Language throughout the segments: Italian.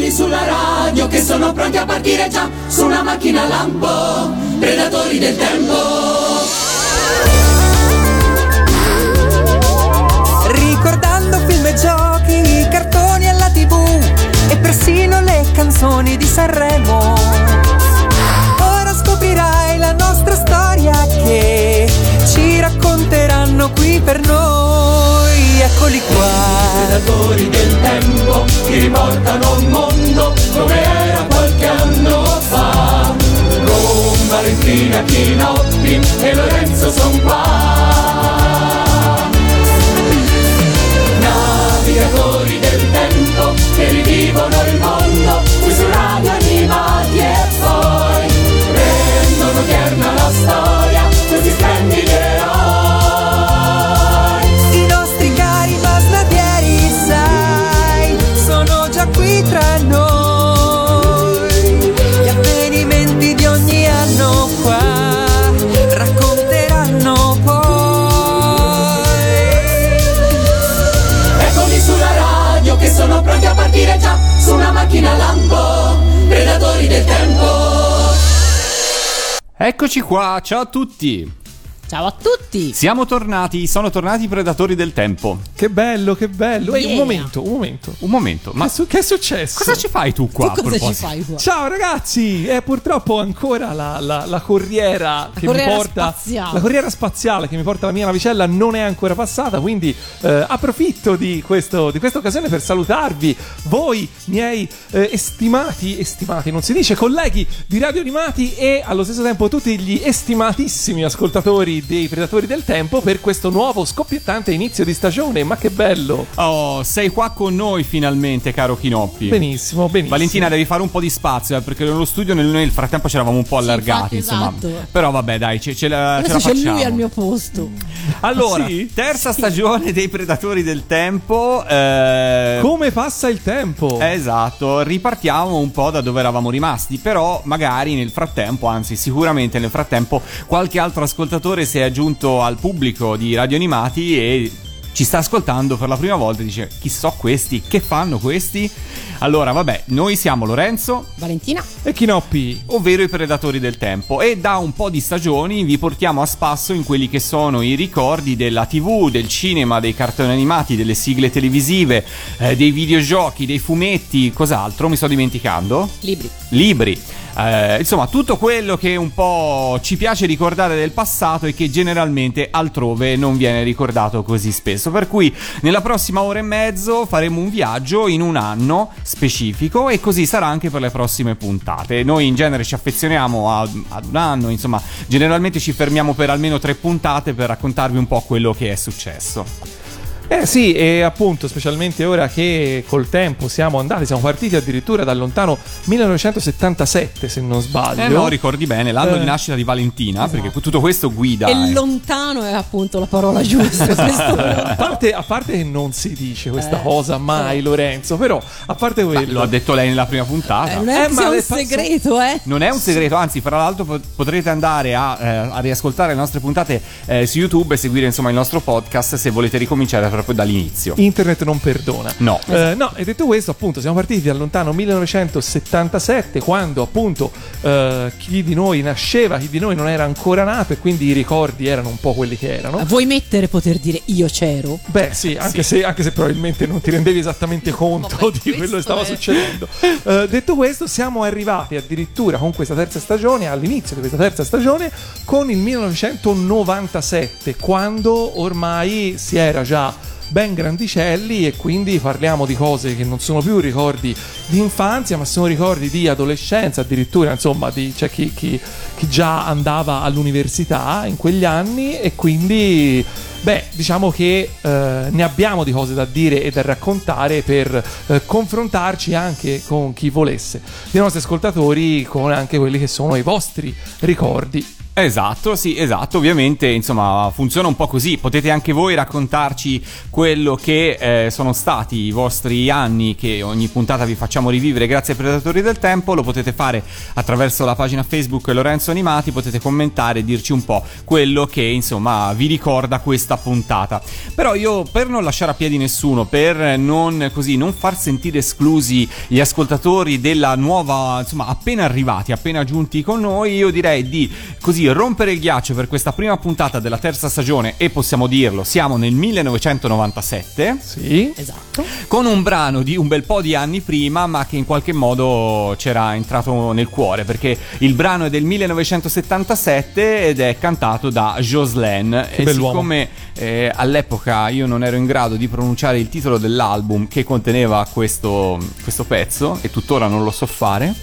Eccoli sulla radio che sono pronti a partire già su una macchina lampo, predatori del tempo. Ricordando film e giochi, cartoni alla tv e persino le canzoni di Sanremo. Per noi. Eccoli qua. Predatori del tempo che riportano un mondo come era qualche anno fa. Con Valentina Chinotti e Lorenzo son qua. Navigatori del tempo che rivivono il mondo a partire già su una macchina lampo, predatori del tempo. Eccoci qua, ciao a tutti. Ciao a tutti! Siamo tornati, sono tornati i predatori del tempo. Che bello, che bello. Ehi, un Yeah. momento, un momento. Un momento, ma Ma su- che è successo? cosa ci fai tu qua? tu cosa ci proposito? fai qua? Ciao ragazzi, eh, purtroppo ancora la, la- la corriera che corriera mi porta spaziale. la corriera spaziale che mi porta la mia navicella non è ancora passata, quindi eh, approfitto di, questo, di questa occasione per salutarvi voi miei eh, estimati, estimati non si dice, colleghi di Radio Animati e allo stesso tempo tutti gli estimatissimi ascoltatori dei Predatori del Tempo per questo nuovo scoppiettante inizio di stagione, ma che bello! Oh, sei qua con noi finalmente, caro Chinoppi. Benissimo, benissimo. Valentina, devi fare un po' di spazio eh, perché nello studio nel- noi nel frattempo ci eravamo un po' allargati. infatti, insomma. esatto. Però vabbè, dai, ce, ce la, ce la c'è facciamo. lui al mio posto. Allora, sì? terza stagione dei Predatori del Tempo. eh, Come passa il tempo? Esatto, ripartiamo un po' da dove eravamo rimasti, però magari nel frattempo, anzi sicuramente nel frattempo, qualche altro ascoltatore si è aggiunto al pubblico di Radio Animati e ci sta ascoltando per la prima volta e dice chi so questi, che fanno questi? Allora vabbè, noi siamo Lorenzo, Valentina? E Chinoppi? ovvero i predatori del tempo e da un po' di stagioni vi portiamo a spasso in quelli che sono i ricordi della tv, del cinema, dei cartoni animati, delle sigle televisive, eh, dei videogiochi, dei fumetti, cos'altro mi sto dimenticando? Libri. Libri. Eh, insomma, tutto quello che un po' ci piace ricordare del passato e che generalmente altrove non viene ricordato così spesso. Per cui nella prossima ora e mezzo faremo un viaggio in un anno specifico e così sarà anche per le prossime puntate. Noi in genere ci affezioniamo a- ad un anno, insomma, generalmente ci fermiamo per almeno tre puntate per raccontarvi un po' quello che è successo. Eh sì, e appunto, specialmente ora che col tempo siamo andati, siamo partiti addirittura dal lontano 1977, se non sbaglio. Eh no, ricordi bene, l'anno Eh. di nascita di Valentina, perché tutto questo guida. E eh. lontano è appunto la parola giusta. A, parte, a parte che non si dice questa Eh. cosa mai, Lorenzo, però a parte Ma quello... Lo ha detto lei nella prima puntata. eh, non è Eh, ma un segreto, eh? Non è un segreto, anzi, fra l'altro po- potrete andare a, eh, a riascoltare le nostre puntate eh, su YouTube e seguire insomma il nostro podcast se volete ricominciare proprio dall'inizio. Internet non perdona. No. Eh, no, e detto questo, appunto, siamo partiti dal lontano 1977, quando appunto eh, chi di noi nasceva, chi di noi non era ancora nato, e quindi i ricordi erano un po' quelli che erano. Vuoi mettere poter dire io c'ero? Beh, sì, anche, Se, anche se probabilmente non ti rendevi esattamente conto Vabbè, di quello che stava è- succedendo. Eh, detto questo, siamo arrivati addirittura con questa terza stagione, all'inizio di questa terza stagione, con il 1997, quando ormai si era già ben grandicelli e quindi parliamo di cose che non sono più ricordi di infanzia ma sono ricordi di adolescenza addirittura insomma di, c'è chi, chi- chi già andava all'università in quegli anni e quindi beh diciamo che eh, ne abbiamo di cose da dire e da raccontare per eh, confrontarci anche con chi volesse. Dei nostri ascoltatori con anche quelli che sono i vostri ricordi Esatto, sì, esatto. Ovviamente, insomma, funziona un po' così. Potete anche voi raccontarci quello che eh, sono stati i vostri anni che ogni puntata vi facciamo rivivere grazie ai Predatori del Tempo. Lo potete fare attraverso la pagina Facebook Lorenzo Animati, potete commentare e dirci un po' quello che, insomma, vi ricorda questa puntata. Però io per non lasciare a piedi nessuno, per non così non far sentire esclusi gli ascoltatori della nuova, insomma, appena arrivati, appena giunti con noi, io direi di così rompere il ghiaccio per questa prima puntata della terza stagione e possiamo dirlo, siamo nel 1997 Sì. Esatto. con un brano di un bel po' di anni prima, ma che in qualche modo c'era entrato nel cuore, perché il brano è del 1977 ed è cantato da Jocelyn. E bell'uomo. siccome eh, all'epoca io non ero in grado di pronunciare il titolo dell'album che conteneva questo, questo pezzo, e tuttora non lo so fare.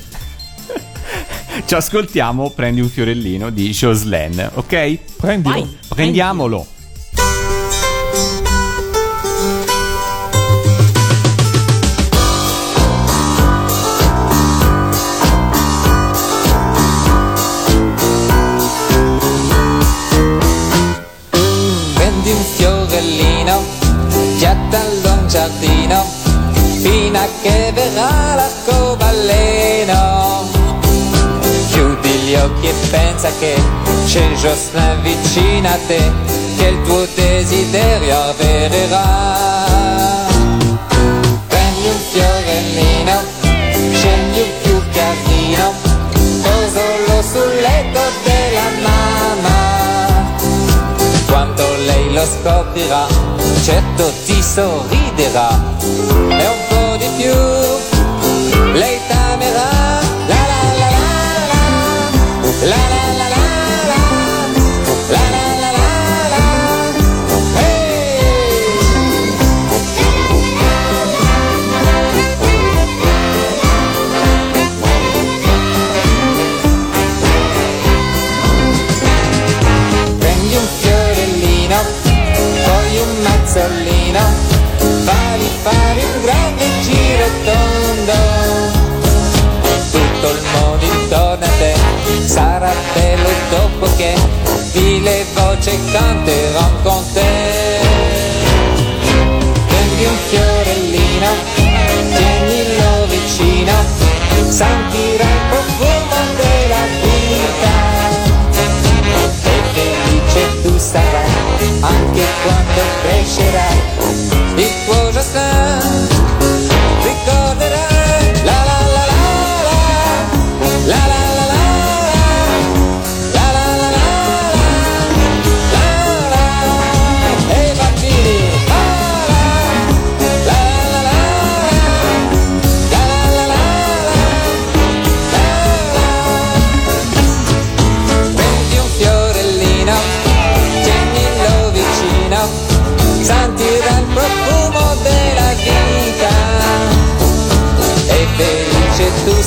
Ci ascoltiamo Prendi un fiorellino di Jocelyn, ok? Prendilo. Vai. Prendiamolo. Prendi un fiorellino, piattalo in giardino, fino a che verrà l'arcobaleno. Occhi e pensa che c'è Jocelyn vicino a te, che il tuo desiderio avvererà. Prendi un fiorellino, scegli un più carino, posalo sul letto della mamma. Quando lei lo scoprirà, certo ti sorriderà. E un po' di più, lei fare un grande giro tondo. Tutto il mondo sarà bello dopo che mille voci canteranno con te. Prendi un fiorellino, tienilo vicino, sentirai il profumo della vita e felice tu sarai anche quando crescerai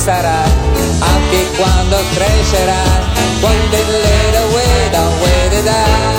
sarà anche quando crescerà. One day later, wait, I'll wait da.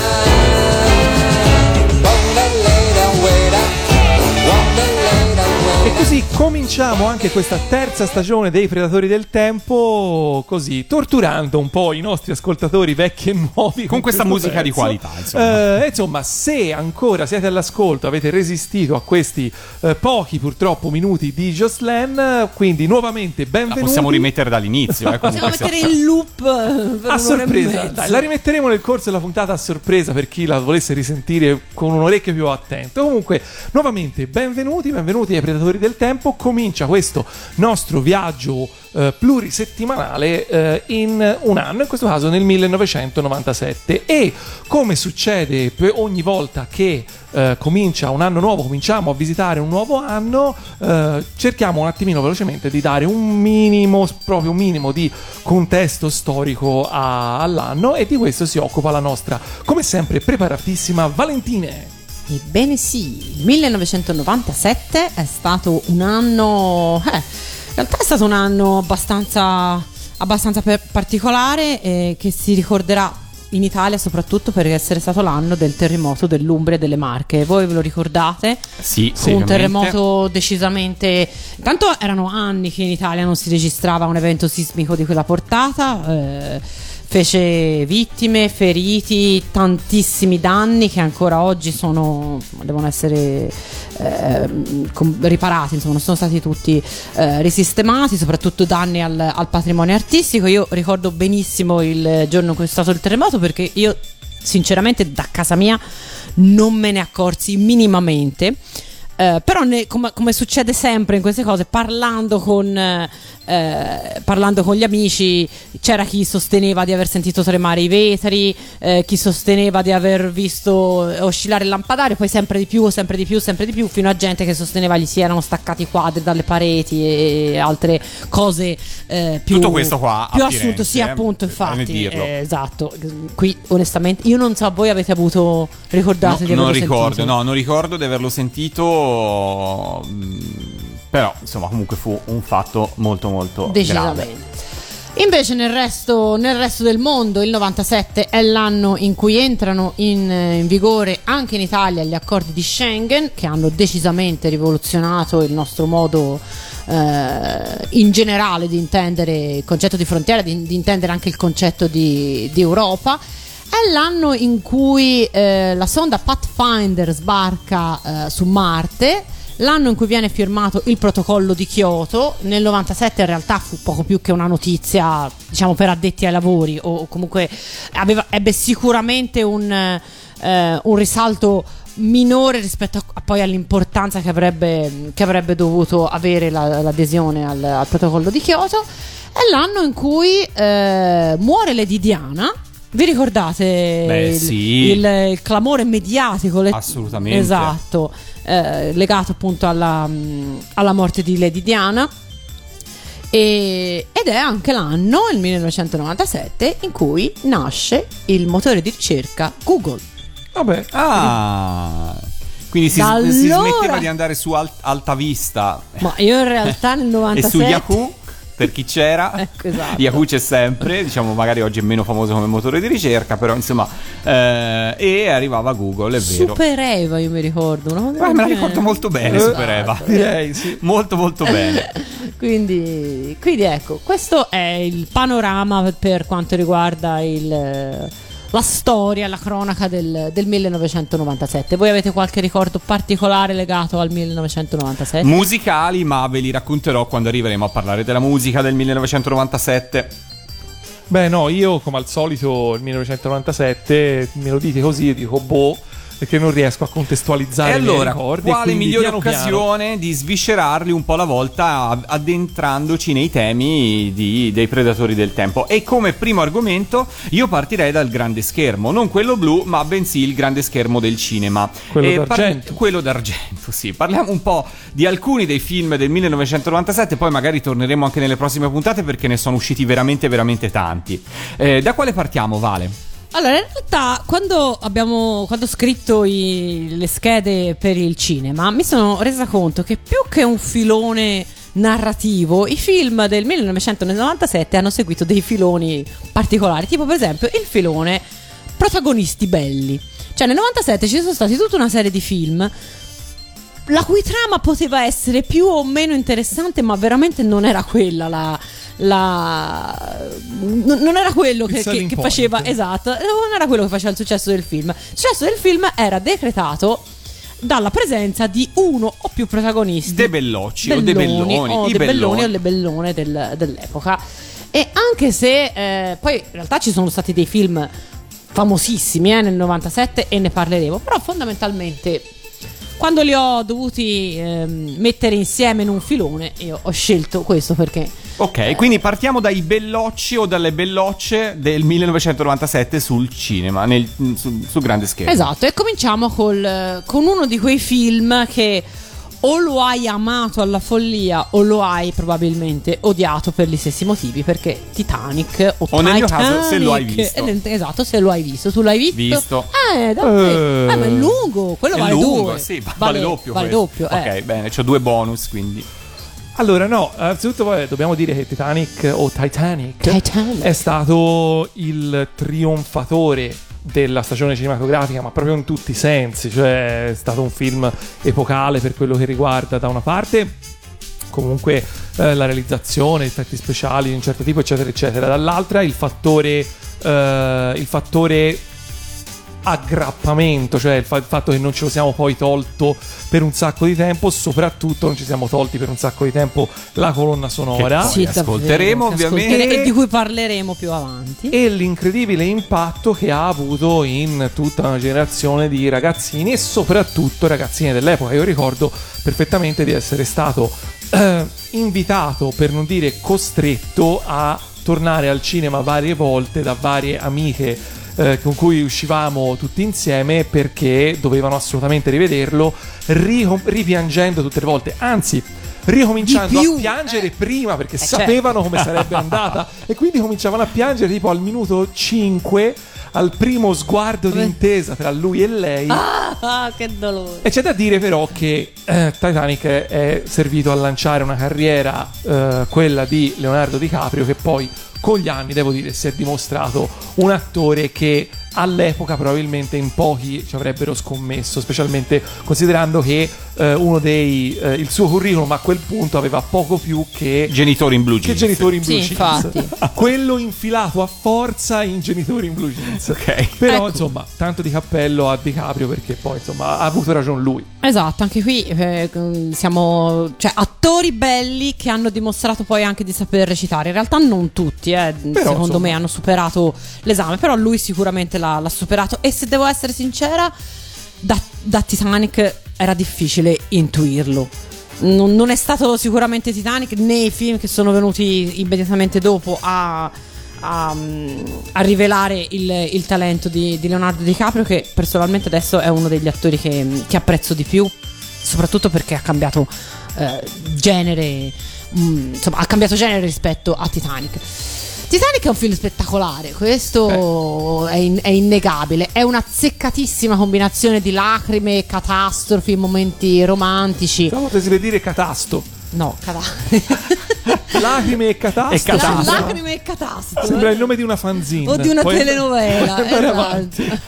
Così cominciamo anche questa terza stagione dei Predatori del Tempo, così torturando un po' i nostri ascoltatori vecchi e nuovi. Con questa questo musica di pezzo. qualità, insomma. Eh, insomma, se ancora siete all'ascolto, avete resistito a questi eh, pochi purtroppo minuti di Jocelyn, quindi nuovamente La benvenuti. possiamo rimettere dall'inizio, eh, Possiamo comunque sia. mettere in loop per a sorpresa, dai, la rimetteremo nel corso della puntata a sorpresa per chi la volesse risentire con un orecchio più attento. Comunque, nuovamente benvenuti, benvenuti ai Predatori del Tempo. Comincia questo nostro viaggio eh, plurisettimanale eh, in un anno, in questo caso nel 1997. E come succede per ogni volta che eh, comincia un anno nuovo, cominciamo a visitare un nuovo anno, eh, cerchiamo un attimino velocemente di dare un minimo, proprio un minimo di contesto storico a- all'anno e di questo si occupa la nostra, come sempre, preparatissima Valentine. Ebbene sì, il 1997 è stato un anno... Eh, in realtà è stato un anno abbastanza, abbastanza particolare eh, che si ricorderà in Italia soprattutto per essere stato l'anno del terremoto dell'Umbria e delle Marche. Voi ve lo ricordate? Sì, Fu un terremoto decisamente. Tanto erano anni che in Italia non si registrava un evento sismico di quella portata. eh, fece vittime, feriti, tantissimi danni che ancora oggi sono, devono essere eh, riparati, insomma, non sono stati tutti eh, risistemati, soprattutto danni al, al patrimonio artistico. Io ricordo benissimo il giorno in cui è stato il terremoto perché io sinceramente da casa mia non me ne accorsi minimamente. Eh, però ne- come, come succede sempre in queste cose, parlando con, eh, parlando con gli amici, c'era chi sosteneva di aver sentito tremare i vetri, eh, chi sosteneva di aver visto oscillare il lampadario, poi sempre di più, sempre di più, sempre di più, fino a gente che sosteneva gli si erano staccati i quadri dalle pareti e altre cose eh, più, Tutto questo qua più assurdo. Sì, eh, appunto, infatti. dirlo. esatto. Qui, onestamente, io non so, voi avete avuto, ricordate No, di non averlo ricordo, sentito? no, non ricordo di averlo sentito. Mm, Però, insomma, comunque fu un fatto molto, molto grave. Decisamente. Invece nel resto, nel resto del mondo il 97 è l'anno in cui entrano in, eh, in vigore anche in Italia gli accordi di Schengen che hanno decisamente rivoluzionato il nostro modo eh, in generale di intendere il concetto di frontiera, di, di intendere anche il concetto di, di Europa. È l'anno in cui eh, la sonda Pathfinder sbarca eh, su Marte, l'anno in cui viene firmato il protocollo di Kyoto. Nel 97 in realtà fu poco più che una notizia, diciamo, per addetti ai lavori, o comunque aveva- ebbe sicuramente un, eh, un risalto minore rispetto a, poi all'importanza che avrebbe, che avrebbe dovuto avere la- l'adesione al, al protocollo di Kyoto. È l'anno in cui eh, muore Lady Diana. Vi ricordate Beh, il, sì. il- il clamore mediatico? le- Assolutamente. Esatto, eh, legato appunto alla, mh, alla morte di Lady Diana. E- ed è anche l'anno, il 1997, in cui nasce il motore di ricerca Google. Vabbè, Ah. Quindi si, Da si allora- smetteva di andare su Alt- Alta Vista Ma io in realtà nel e 97 su Yahoo, per chi c'era. Ecco, esatto. Yahoo c'è sempre, diciamo magari oggi è meno famoso come motore di ricerca, però insomma... eh, e arrivava Google, è vero. Super Eva, io mi ricordo. Ma del me la ricordo molto bene, Eh, Super Eva. direi sì. Molto molto bene. quindi, quindi ecco, questo è il panorama per quanto riguarda il, la storia, la cronaca del, del 1997. Voi avete qualche ricordo particolare legato al 1997? Musicali, ma ve li racconterò quando arriveremo a parlare della musica del 1997. Beh, no, io come al solito il 1997 me lo dite così, io dico boh, perché non riesco a contestualizzare E allora, ricordi. quale migliore piano piano- occasione di sviscerarli un po' alla volta addentrandoci nei temi di- dei predatori del tempo? E come primo argomento io partirei dal grande schermo, non quello blu, ma bensì il grande schermo del cinema. Quello E d'argento. quello d'argento, sì. Parliamo un po' di alcuni dei film del 1997, poi magari torneremo anche nelle prossime puntate perché ne sono usciti veramente, veramente tanti. Eh, da quale partiamo, Vale? Allora, in realtà, quando, abbiamo, quando ho scritto i- le schede per il cinema, mi sono resa conto che più che un filone narrativo, i film del 1997 hanno seguito dei filoni particolari, tipo per esempio il filone protagonisti belli. Cioè nel 97 ci sono stati tutta una serie di film la cui trama poteva essere più o meno interessante, ma veramente non era quella la. La- n- non era quello che, che- che faceva esatto, non era quello che faceva il successo del film. Il successo del film era decretato dalla presenza di uno o più protagonisti De Bellocci o De Belloni, o De Belloni Belloni. o le Bellone del- dell'epoca. E anche se eh, poi in realtà ci sono stati dei film famosissimi eh, nel 97 e ne parleremo, però fondamentalmente quando li ho dovuti ehm, mettere insieme in un filone io ho scelto questo perché Ok, quindi partiamo dai bellocci o dalle bellocce del 1997 sul cinema, nel, su, su grande schermo. Esatto, e cominciamo col- con uno di quei film che o lo hai amato alla follia o lo hai probabilmente odiato per gli stessi motivi perché Titanic o, O nel mio caso, Titanic, se lo hai visto. eh, esatto se lo hai visto tu l'hai visto Visto. eh, davvero Eh. Eh, ma è lungo quello È vale lungo, due sì, vale, doppio. vale questo. doppio eh. Ok, bene, ho due bonus, quindi. Allora, no, innanzitutto vabbè, dobbiamo dire che Titanic o Titanic, Titanic. è stato il trionfatore della stagione cinematografica, ma proprio in tutti i sensi, cioè è stato un film epocale per quello che riguarda da una parte comunque eh, la realizzazione, effetti speciali di un certo tipo, eccetera, eccetera, dall'altra il fattore eh, il fattore aggrappamento, cioè il, fa- il fatto che non ce lo siamo poi tolto per un sacco di tempo, soprattutto non ci siamo tolti per un sacco di tempo la colonna sonora. Che Sì, ascolteremo, davvero, ovviamente. ascoltere- E di cui parleremo più avanti. e l'incredibile impatto che ha avuto in tutta una generazione di ragazzini e soprattutto ragazzine dell'epoca. Io ricordo perfettamente di essere stato eh, invitato, per non dire costretto, a tornare al cinema varie volte da varie amiche eh, con cui uscivamo tutti insieme perché dovevano assolutamente rivederlo, ricom- ripiangendo tutte le volte. Anzi, ricominciando più. a piangere prima perché certo. sapevano come sarebbe andata e quindi cominciavano a piangere tipo al minuto 5 al primo sguardo di intesa tra lui e lei Ah, che dolore. e c'è da dire però che eh, Titanic è servito a lanciare una carriera eh, quella di Leonardo DiCaprio che poi con gli anni devo dire si è dimostrato un attore che all'epoca probabilmente in pochi ci avrebbero scommesso specialmente considerando che eh, uno dei eh, il suo curriculum a quel punto aveva poco più che Genitori in blue che jeans. genitori in Sì, blue jeans infatti. quello infilato a forza in genitori in blue jeans Ok. però Ecco. insomma tanto di cappello a DiCaprio perché poi insomma ha avuto ragione lui Esatto, anche qui eh, siamo cioè, attori belli che hanno dimostrato poi anche di saper recitare. In realtà non tutti, eh, secondo insomma. me, hanno superato l'esame, però lui sicuramente l'ha, l'ha superato. E se devo essere sincera, da, da Titanic era difficile intuirlo. Non, non è stato sicuramente Titanic né i film che sono venuti immediatamente dopo a, a, a rivelare il, il talento di, di Leonardo DiCaprio, che personalmente adesso è uno degli attori che, che apprezzo di più, soprattutto perché ha cambiato eh, genere, mm, insomma, ha cambiato genere rispetto a Titanic. Titanic è un film spettacolare, questo è, in- è innegabile. È una zeccatissima combinazione di lacrime, catastrofi, momenti romantici. Stavo per dire catasto. No, catastrofi. Lacrime e catasto. E catasto. La- lacrime e catastrofi. Sembra il nome di una fanzine. O di una Puoi- telenovela. puoi andare esatto. avanti.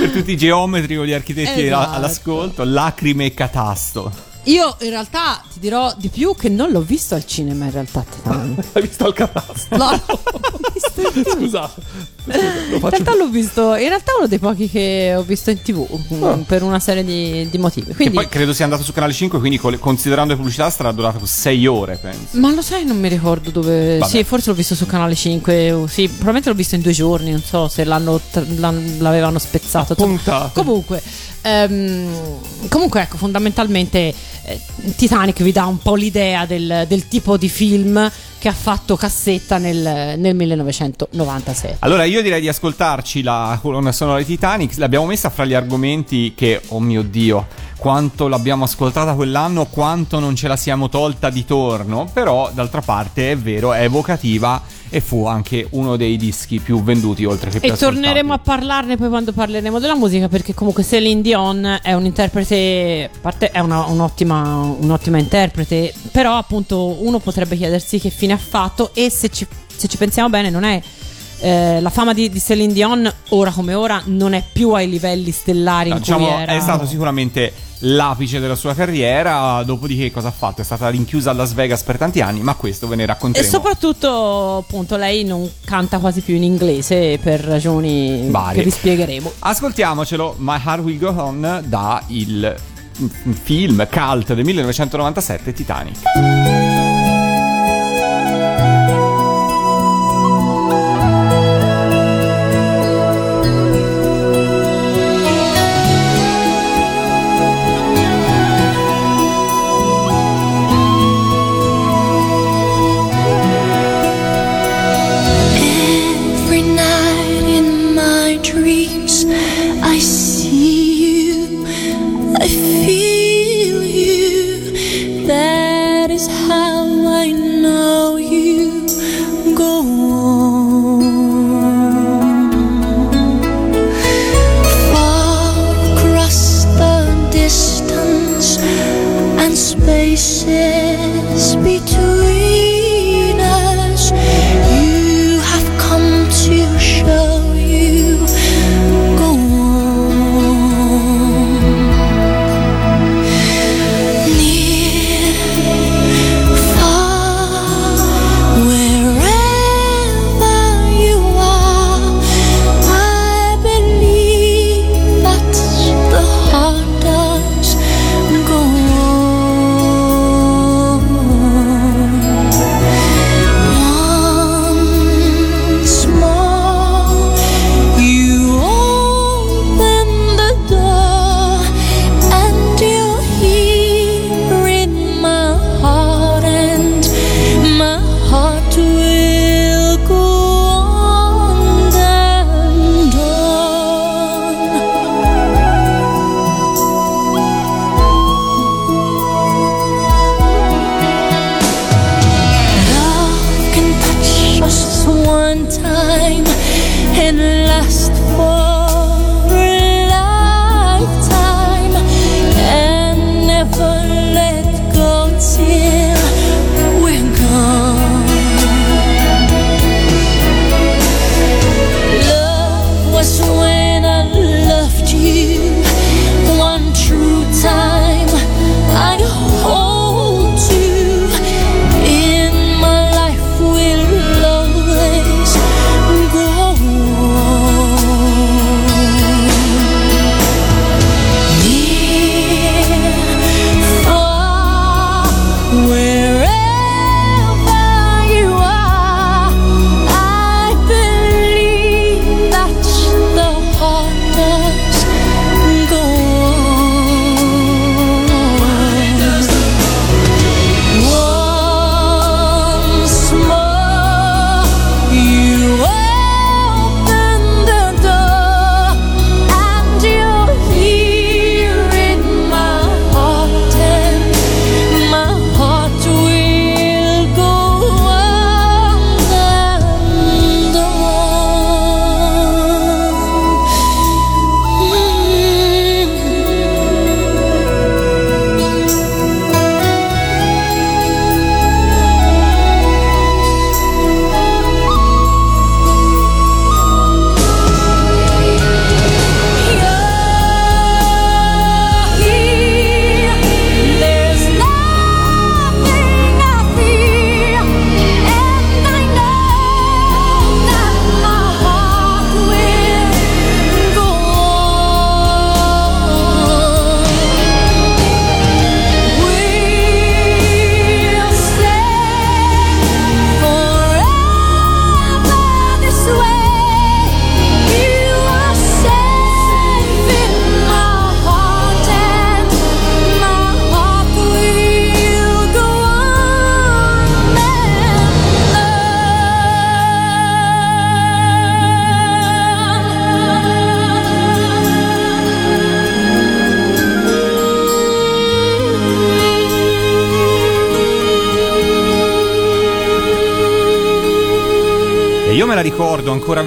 per tutti i geometri o gli architetti Esatto. all'ascolto, lacrime e catasto. Io in realtà ti dirò di più che non l'ho visto al cinema in realtà Titanic. Hai visto il catasto? No, l'ho visto in TV. Scusate. In realtà l'ho visto, in realtà è uno dei pochi che ho visto in tv mm, Ah. per una serie di, di motivi. Che Quindi, poi credo sia andato su canale 5, quindi considerando le pubblicità sarà durato 6 ore, penso. ma lo sai, non mi ricordo dove. Vabbè. Sì, forse l'ho visto su canale 5. o Sì, probabilmente l'ho visto in due giorni. Non so se l'hanno, l'avevano spezzato. Puntato. Comunque, ehm, comunque, ecco, fondamentalmente eh, Titanic vi dà un po' l'idea del, del tipo di film che ha fatto cassetta nel, nel 1997. Allora io direi di ascoltarci la colonna sonora di Titanic, l'abbiamo messa fra gli argomenti che, oh mio Dio, quanto l'abbiamo ascoltata quell'anno, quanto non ce la siamo tolta di torno, però d'altra parte è vero, è evocativa e fu anche uno dei dischi più venduti oltre che più E torneremo a parlarne poi quando parleremo della musica perché comunque Celine Dion è un interprete, a parte è una- un'ottima, un'ottima interprete, però appunto uno potrebbe chiedersi che fine ha fatto e se ci, se ci pensiamo bene non è... eh, la fama di, di Celine Dion ora come ora non è più ai livelli stellari Diciamo, è stato sicuramente l'apice della sua carriera, dopodiché cosa ha fatto? È stata rinchiusa a Las Vegas per tanti anni, ma questo ve ne e racconteremo. soprattutto appunto lei non canta quasi più in inglese per ragioni Varie. che vi spiegheremo Ascoltiamocelo, My Heart Will Go On da il mm, film cult del 1997 Titanic.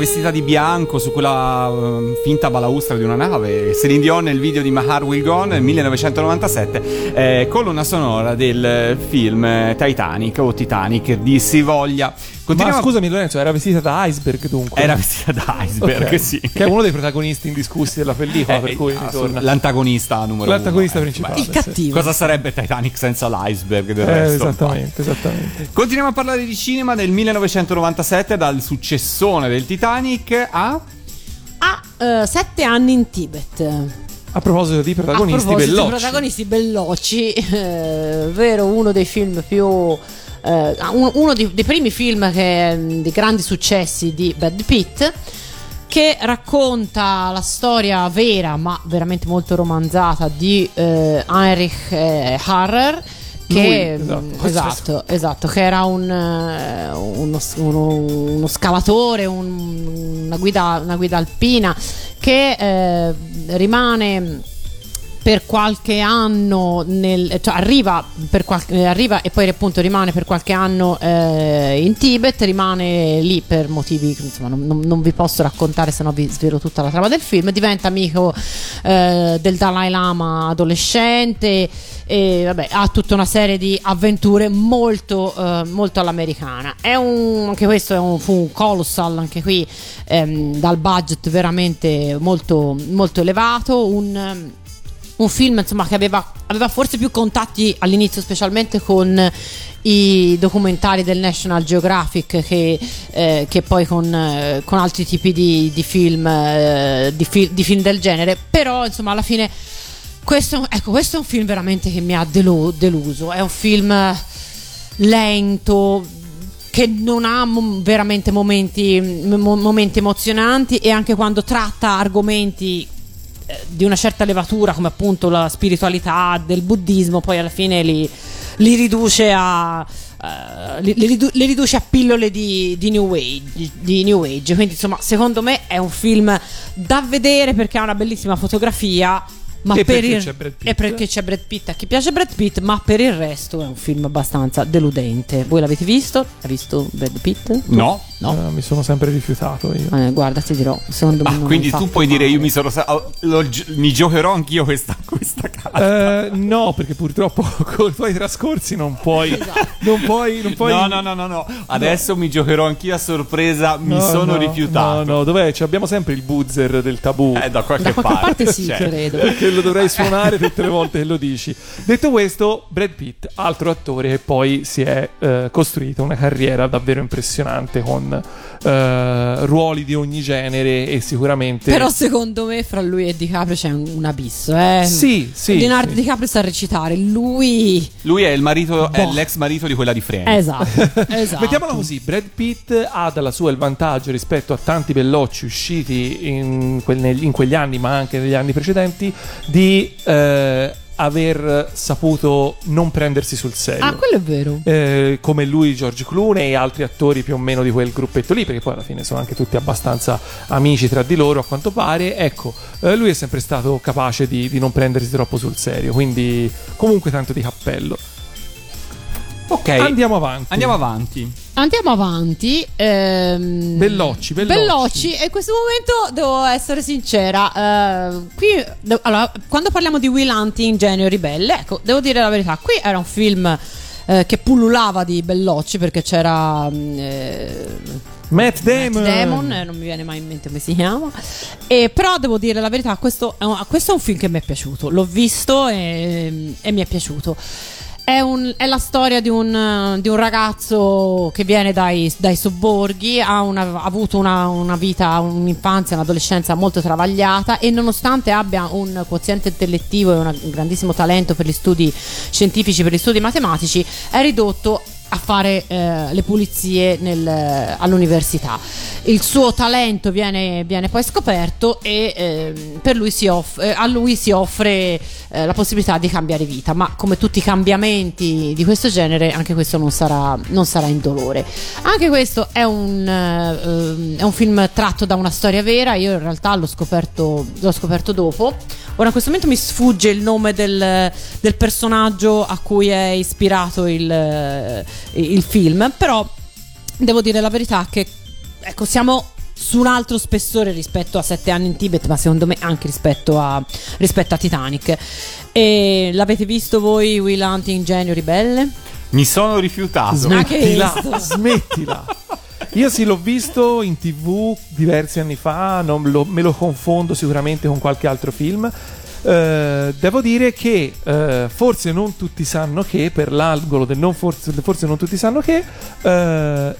Vestita di bianco su quella eh, finta balaustra di una nave. Celine Dion nel video di My Heart Will Gone nel 1997, eh, colonna sonora del film eh, Titanic o Titanic di Sivoglia. Ma Continuiamo- scusami Lorenzo, era vestita da iceberg dunque. Era vestita da iceberg, Ok. sì. Che è uno dei protagonisti indiscussi della pellicola, Eh, per cui eh, ritorna. l'antagonista numero L'antagonista uno, eh. principale. Il cattivo. Cosa sarebbe Titanic senza l'iceberg del Eh, resto? esattamente, esattamente. Continuiamo a parlare di cinema del 1997 dal successone del Titanic a Ha eh, sette anni in Tibet. A proposito di protagonisti A proposito di belloci. protagonisti belloci, eh, vero uno dei film più. Eh, un- uno dei, dei primi film che, di grandi successi di Brad Pitt che racconta la storia vera ma veramente molto romanzata di eh, Heinrich eh, Harrer che, Lui, esatto. mm, esatto, esatto, che era un, eh, uno, uno- uno scalatore, un- una, guida, una guida alpina che eh, rimane per qualche anno nel, cioè arriva, qualche- arriva e poi appunto rimane per qualche anno eh, in Tibet rimane lì per motivi che, insomma non, non- vi posso raccontare se no vi svelo tutta la trama del film. Diventa amico eh, del Dalai Lama adolescente e vabbè ha tutta una serie di avventure molto, eh, molto all'americana. Un, anche questo un, fu un colossal anche qui ehm, dal budget veramente molto, molto elevato. Un un film insomma, che aveva, aveva forse più contatti all'inizio, specialmente con i documentari del National Geographic che, eh, che poi con, eh, con altri tipi di, di film, eh, di, fi- di film del genere. Però, insomma, alla fine, questo, ecco, questo è un film veramente che mi ha delu- deluso. È un film eh, lento che non ha veramente momenti, mo- momenti emozionanti e anche quando tratta argomenti eh, di una certa levatura come appunto la spiritualità del buddismo poi alla fine li, li riduce a eh, li, li riduce a pillole di, di new age, di New Age. quindi insomma secondo me è un film da vedere perché ha una bellissima fotografia Ma E per perché il, c'è Brad Pitt? E perché c'è Brad Pitt. A chi piace Brad Pitt, ma per il resto è un film abbastanza deludente. Voi l'avete visto? Ha visto Brad Pitt? No. No. Eh, mi sono sempre rifiutato io. Eh, guarda, ti dirò. Secondo me. Ah, non quindi tu puoi dire male. io mi sono lo mi giocherò anch'io questa, questa carta. Eh, no, perché purtroppo con i tuoi trascorsi non puoi. Non puoi. Non puoi No, no, no, no, no. Adesso mi giocherò anch'io a sorpresa. Mi No, sono no, rifiutato. No, no, dov'è? Cioè, abbiamo sempre il buzzer del tabù. Eh, da qualche Da qualche parte sì, Cioè, credo. Perché lo dovrei suonare tutte le volte che lo dici. Detto questo, Brad Pitt, altro attore che poi si è eh, costruito una carriera davvero impressionante con eh, ruoli di ogni genere e sicuramente. Però secondo me fra lui e DiCaprio c'è un, un abisso, eh. Sì, sì, Leonardo sì. DiCaprio sa recitare, lui Lui è il marito, è Boh. l'ex marito di quella di Friends. Esatto, esatto. Mettiamola così, Brad Pitt ha dalla sua il vantaggio rispetto a tanti bellocci usciti in, quel- negli- in quegli anni, ma anche negli anni precedenti, di eh, aver saputo non prendersi sul serio. Ah, quello è vero. Eh, come lui, George Clooney e altri attori più o meno di quel gruppetto lì, perché poi alla fine sono anche tutti abbastanza amici tra di loro, a quanto pare. Ecco, eh, lui è sempre stato capace di, di non prendersi troppo sul serio, quindi comunque tanto di cappello. Ok. Andiamo avanti. Andiamo avanti. Andiamo avanti. ehm, Bellocci, Bellocci. Bellocci, e in questo momento devo essere sincera. eh, qui, de- allora, quando parliamo di Will Hunting, Genio Ribelle, ecco, devo dire la verità. Qui era un film eh, che pullulava di Bellocci perché c'era. mm, eh, Matt Damon. Matt Damon, eh, non mi viene mai in mente come si chiama. E, però devo dire la verità, questo è, un, questo è un film che mi è piaciuto. L'ho visto e, e mi è piaciuto. È, un- è la storia di un, di un ragazzo che viene dai, dai sobborghi, ha, una- ha avuto una, una vita, un'infanzia, un'adolescenza molto travagliata e nonostante abbia un quoziente intellettivo e un grandissimo talento per gli studi scientifici, per gli studi matematici, è ridotto a fare eh, le pulizie nel- all'università. Il suo talento viene, viene poi scoperto e ehm, per lui off- eh, a lui si offre eh, la possibilità di cambiare vita, ma come tutti i cambiamenti di questo genere, anche questo non sarà, non sarà indolore. Anche questo è un, eh, è un film tratto da una storia vera, io in realtà l'ho scoperto, l'ho scoperto dopo. Ora in questo momento mi sfugge il nome del, del personaggio a cui è ispirato il, eh, il film, però devo dire la verità che ecco, siamo su un altro spessore rispetto a Sette anni in Tibet, ma secondo me anche rispetto a, rispetto a Titanic. E l'avete visto voi Will Hunting Genio Ribelle? Mi sono rifiutato. Smettila, smettila. Io sì, l'ho visto in tv diversi anni fa, non lo- me lo confondo sicuramente con qualche altro film. Eh, devo dire che eh, forse non tutti sanno che, per l'angolo del non forse, forse non tutti sanno che, eh,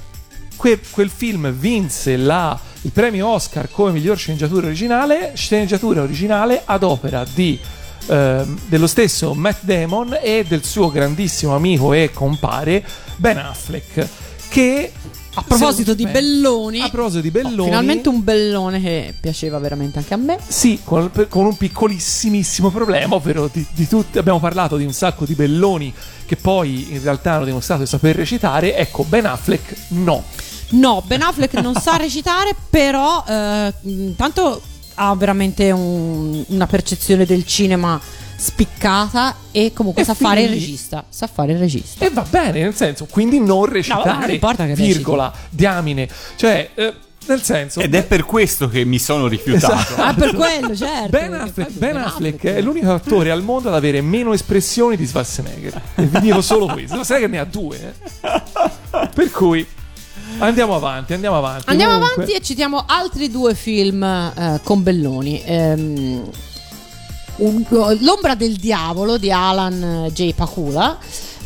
que- quel film vinse la- il premio Oscar come miglior sceneggiatura originale, sceneggiatura originale ad opera di ehm, dello stesso Matt Damon e del suo grandissimo amico e compare Ben Affleck che A proposito di belloni, a proposito di oh, belloni finalmente un bellone che piaceva veramente anche a me. sì, con, con un piccolissimissimo problema, ovvero di, di tutti, abbiamo parlato di un sacco di belloni che poi in realtà hanno dimostrato di saper recitare, ecco Ben Affleck no. No, Ben Affleck non sa recitare, però eh, intanto ha veramente un- una percezione del cinema spiccata e comunque E sa fare il regista. Sa fare il regista. E va bene, nel senso, quindi non recitare, vabbè, non importa che virgola, diamine, cioè, eh, nel senso... Ed è per questo che mi sono rifiutato. Esatto. Ah, per quello, certo. Ben Affleck, Ben Affleck è l'unico attore al mondo ad avere meno espressioni di Schwarzenegger. E vi dico solo questo. Schwarzenegger ne ha due. eh. Per cui andiamo avanti, andiamo avanti. Andiamo Comunque- avanti e citiamo altri due film eh, con Belloni. Ehm, un- L'ombra del diavolo di Alan J. Pakula,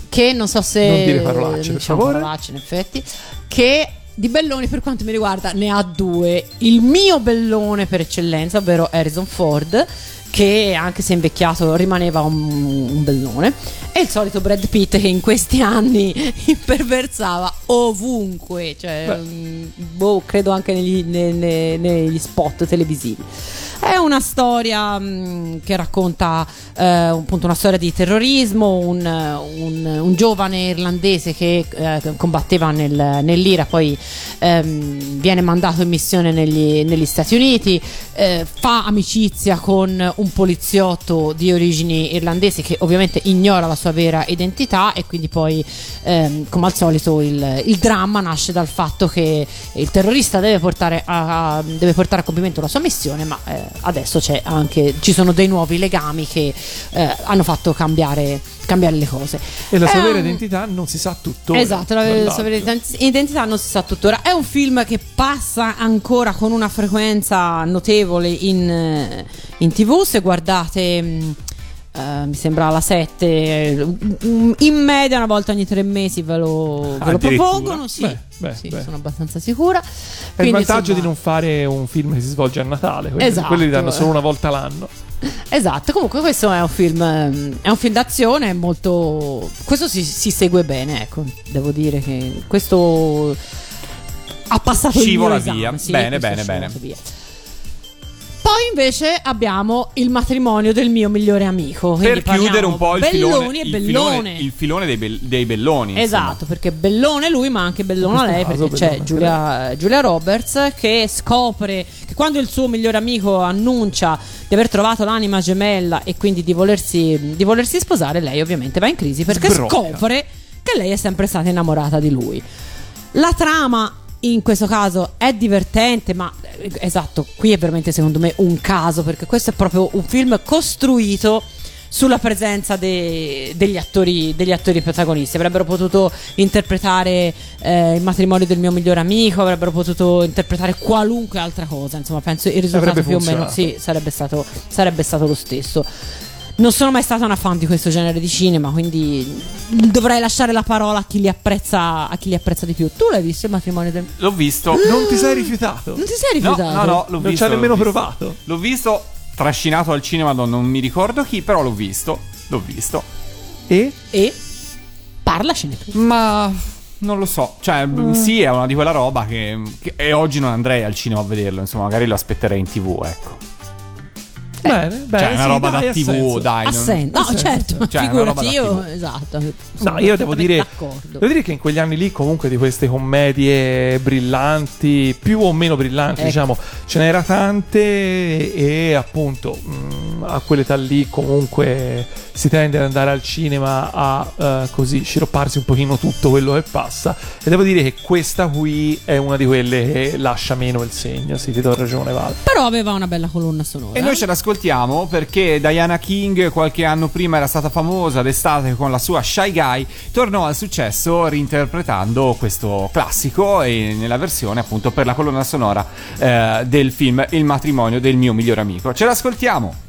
che non so se... Non dire parolacce, per diciamo favore. parolacce, in effetti, che di Belloni per quanto mi riguarda ne ha due. Il mio Bellone per eccellenza, ovvero Harrison Ford, che anche se invecchiato rimaneva un, un bellone, e il solito Brad Pitt che in questi anni imperversava ovunque, cioè, mm, boh, credo anche negli, ne- ne- negli spot televisivi. È una storia mh, che racconta eh, appunto una storia di terrorismo, un, un- un giovane irlandese che eh, combatteva nel- nell'Ira, poi ehm, viene mandato in missione negli, negli Stati Uniti, eh, fa amicizia con un poliziotto di origini irlandesi che ovviamente ignora la sua vera identità e quindi poi ehm, come al solito il, il dramma nasce dal fatto che il terrorista deve portare a, a- deve portare a compimento la sua missione ma eh, adesso c'è anche, ci sono dei nuovi legami che eh, hanno fatto cambiare, cambiare le cose E la sua È vera un- identità non si sa tuttora. Esatto, la tra sua vera identità non si sa tuttora. È un film che passa ancora con una frequenza notevole in, eh, in tv. Se guardate, eh, mi sembra alla 7, eh, in media una volta ogni tre mesi ve lo, ve lo propongono. Sì, Beh, beh, sì, beh. sono abbastanza sicura. È il vantaggio insomma, di non fare un film che si svolge a Natale. Quelli, Esatto. quelli li danno solo una volta l'anno. Esatto, comunque questo è un film, è un film d'azione molto... Questo si, si segue bene, ecco, devo dire che questo ha passato Scivola il mio esame, via. sì, Bene, bene, bene. via. Poi invece abbiamo il matrimonio del mio migliore amico. per chiudere un po' il Belloni filone, e il filone, il filone dei, bel- dei belloni. Esatto, perché Bellone lui, ma anche Bellona lei, caso perché c'è Giulia, Giulia Roberts che scopre che quando il suo migliore amico annuncia di aver trovato l'anima gemella e quindi di volersi, di volersi sposare, lei ovviamente va in crisi perché Sbrocca. scopre che lei è sempre stata innamorata di lui. La trama in questo caso è divertente, ma eh, esatto, qui è veramente secondo me un caso perché questo è proprio un film costruito sulla presenza de- degli, attori, degli attori protagonisti. Avrebbero potuto interpretare eh, il matrimonio del mio migliore amico, avrebbero potuto interpretare qualunque altra cosa. Insomma, penso il risultato Avrebbe più o meno sì, sarebbe stato, sarebbe stato lo stesso. Non sono mai stata una fan di questo genere di cinema, quindi dovrei lasciare la parola a chi li apprezza, a chi li apprezza di più. Tu l'hai visto il matrimonio del. L'ho visto. Non ti sei rifiutato? Non ti sei No, rifiutato? no, no, l'ho Non visto. ci ha nemmeno l'ho visto. provato. L'ho visto trascinato al cinema, da non mi ricordo chi, però l'ho visto. L'ho visto. E? E parlacene tu. Ma non lo so. Cioè, Mm. sì, è una di quella roba che, che- E oggi non andrei al cinema a vederlo. Insomma, magari lo aspetterei in tv, ecco. Bene, bene. cioè, è una sì, roba dai, da TV, senso. dai. Ha non- senso. No, senso. certo, Cioè, figurati io. Esatto. No, io devo dire, devo dire che in quegli anni lì comunque di queste commedie brillanti, più o meno brillanti, Ecco. diciamo, ce n'era tante e appunto mh, a quell'età lì comunque si tende ad andare al cinema a eh, così sciropparsi un pochino tutto quello che passa e devo dire che questa qui è una di quelle che lascia meno il segno, sì, ti do ragione Val. Però aveva una bella colonna sonora. E noi ce l'ascoltiamo perché Diana King qualche anno prima era stata famosa d'estate con la sua Shy Guy, tornò al successo reinterpretando questo classico e nella versione appunto per la colonna sonora eh, del film Il matrimonio del mio migliore amico. Ce l'ascoltiamo.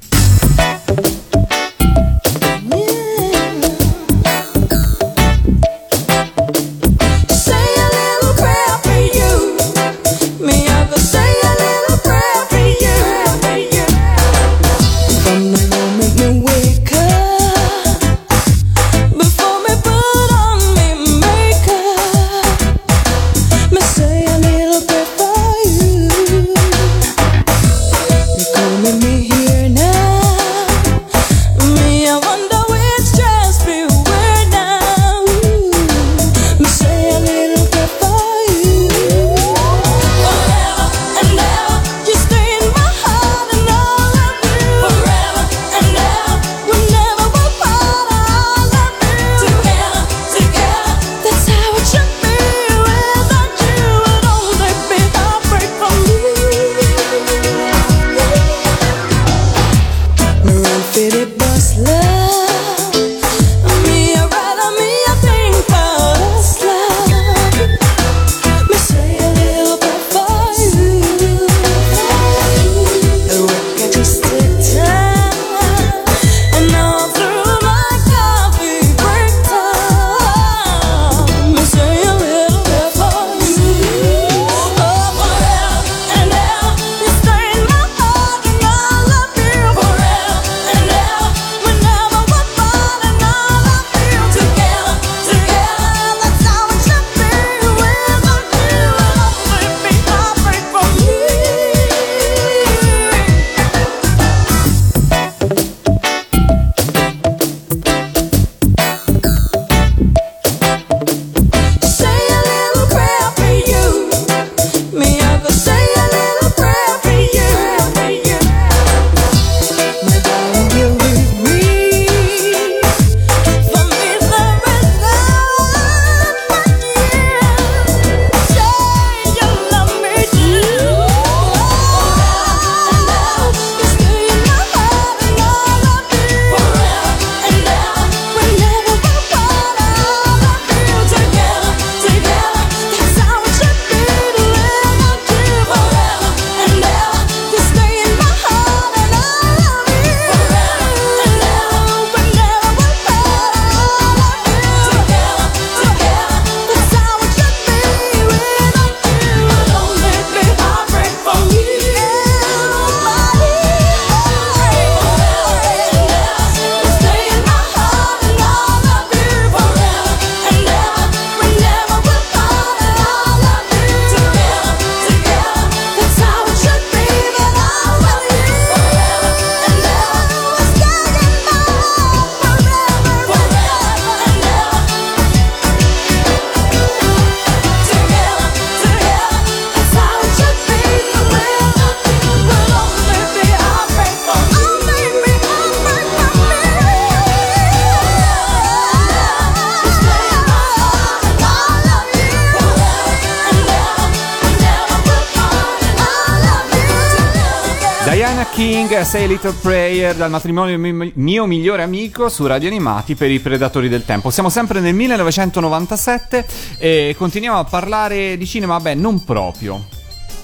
King, Say Little Prayer dal matrimonio mi- mio migliore amico su Radio Animati per i Predatori del Tempo. Siamo sempre nel 1997 e continuiamo a parlare di cinema, beh, non proprio.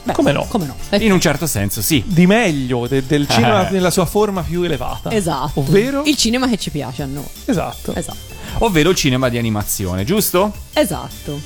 Beh, Come no? Come no? In un certo senso, sì. Di meglio de- del cinema Eh. nella sua forma più elevata. Esatto. Ovvero? Il cinema che ci piace a noi. Esatto. Esatto. Ovvero il cinema di animazione, giusto? Esatto.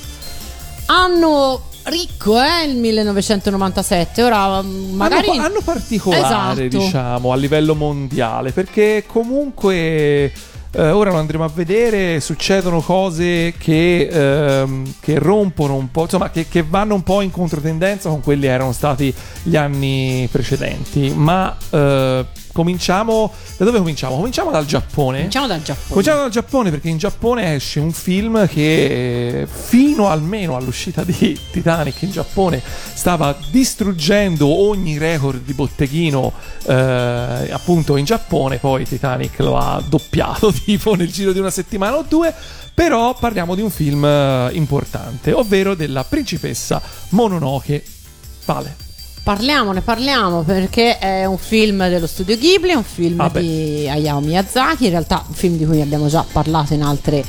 Anno ricco, eh, il 1997. Ora mm, magari Anno, anno particolare, Esatto. diciamo, a livello mondiale, perché comunque eh, ora lo andremo a vedere, succedono cose che, ehm, che rompono un po', insomma, che, che vanno un po' in controtendenza con quelli che erano stati gli anni precedenti. Ma eh, cominciamo. Da dove cominciamo? Cominciamo dal Giappone. Cominciamo dal Giappone. Cominciamo dal Giappone perché in Giappone esce un film che fino almeno all'uscita di Titanic in Giappone stava distruggendo ogni record di botteghino eh, appunto in Giappone, poi Titanic lo ha doppiato tipo nel giro di una settimana o due, però parliamo di un film eh, importante, ovvero della principessa Mononoke. Vale. Parliamone, parliamo perché è un film dello studio Ghibli, è un film Ah, di Hayao Miyazaki, in realtà un film di cui abbiamo già parlato in altre,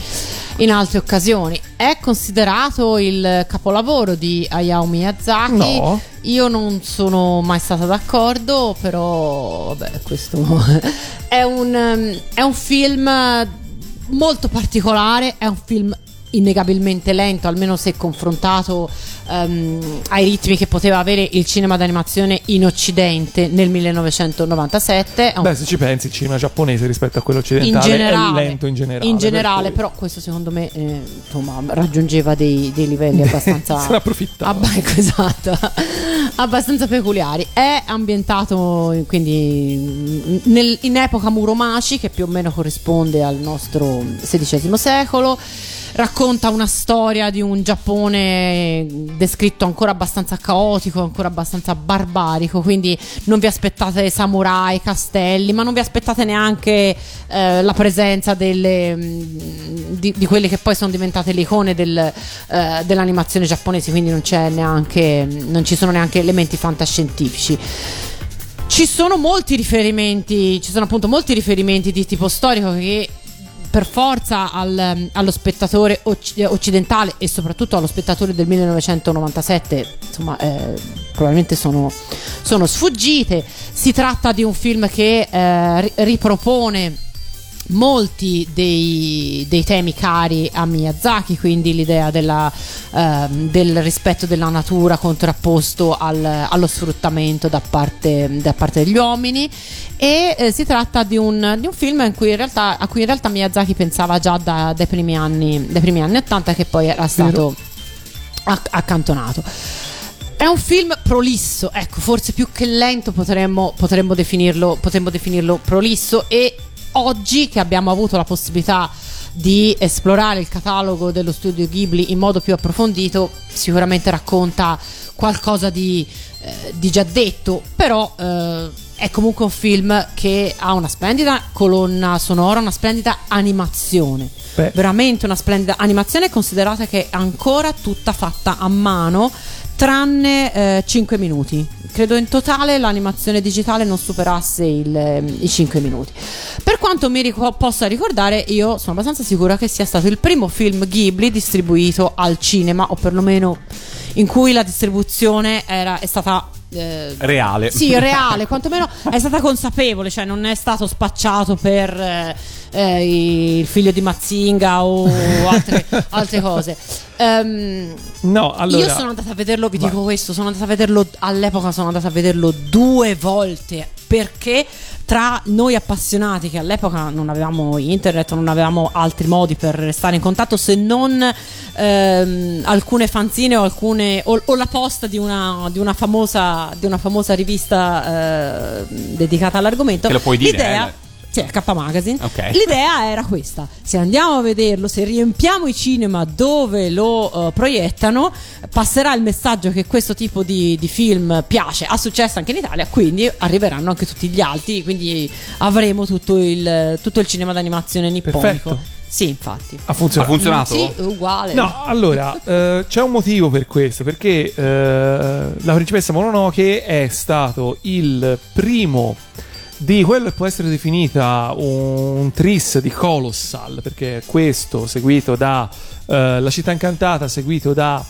in altre occasioni. È considerato il capolavoro di Hayao Miyazaki. No. Io non sono mai stata d'accordo, però vabbè, questo è un, è un film molto particolare, è un film innegabilmente lento, almeno se confrontato ehm, ai ritmi che poteva avere il cinema d'animazione in Occidente nel 1997. È un Beh, se ci pensi, il cinema giapponese rispetto a quello occidentale generale, è lento in generale. in per generale, cui però questo secondo me eh, insomma, raggiungeva dei, dei livelli abbastanza Se ne approfittava. Abba- esatto, abbastanza peculiari. È ambientato in- quindi nel- in epoca Muromaci, che più o meno corrisponde al nostro XVI secolo. Racconta una storia di un Giappone descritto ancora abbastanza caotico, ancora abbastanza barbarico. Quindi non vi aspettate samurai, castelli, ma non vi aspettate neanche eh, la presenza delle, mh, di, di quelle che poi sono diventate le icone del, eh, dell'animazione giapponese. Quindi non, neanche, non ci sono neanche elementi fantascientifici. Ci sono molti riferimenti, ci sono appunto molti riferimenti di tipo storico che per forza al- allo spettatore occ- occidentale e soprattutto allo spettatore del 1997 insomma eh, probabilmente sono, sono sfuggite. Si tratta di un film che eh, ri- ripropone molti dei, dei temi cari a Miyazaki, quindi l'idea della, ehm, del rispetto della natura contrapposto al- allo sfruttamento da parte, da parte degli uomini e eh, si tratta di un, di un film in cui in realtà, a cui in realtà Miyazaki pensava già da- dai, primi anni, dai primi anni 80 che poi era stato acc- accantonato. È un film prolisso, ecco, forse più che lento potremmo, potremmo definirlo, potremmo definirlo prolisso e oggi che abbiamo avuto la possibilità di esplorare il catalogo dello studio Ghibli in modo più approfondito, sicuramente racconta qualcosa di, eh, di già detto, però eh, è comunque un film che ha una splendida colonna sonora, una splendida animazione. Beh. Veramente una splendida animazione, considerate che è ancora tutta fatta a mano, tranne 5 minuti. Credo in totale l'animazione digitale non superasse il, eh, i 5 minuti. Per quanto mi ric- possa ricordare, io sono abbastanza sicura che sia stato il primo film Ghibli distribuito al cinema, o perlomeno in cui la distribuzione era, è stata eh, Reale. Sì, reale, quantomeno è stata consapevole, cioè non è stato spacciato per eh, eh, il figlio di Mazzinga o altre, altre cose. Ehm, No, allora. io sono andata a vederlo, vi Vai. dico questo, sono andata a vederlo all'epoca sono andata a vederlo due volte perché tra noi appassionati che all'epoca non avevamo internet, non avevamo altri modi per restare in contatto se non ehm, alcune fanzine o alcune o, o la posta di una, di una famosa di una famosa rivista eh, dedicata all'argomento. Che lo puoi dire, L'idea eh. Sì, K Magazine. Ok. L'idea era questa: se andiamo a vederlo, se riempiamo i cinema dove lo eh, proiettano, passerà il messaggio che questo tipo di, di film piace. Ha successo anche in Italia, quindi arriveranno anche tutti gli altri. Quindi avremo tutto il, tutto il cinema d'animazione nipponico. Perfetto. Sì, infatti. Ha Ha funzionato. funzionato? Sì, uguale. No, allora, eh, c'è un motivo per questo, perché eh, La principessa Mononoke è stato il primo di quello che può essere definita un tris di Colossal, perché questo seguito da eh, La città incantata, seguito da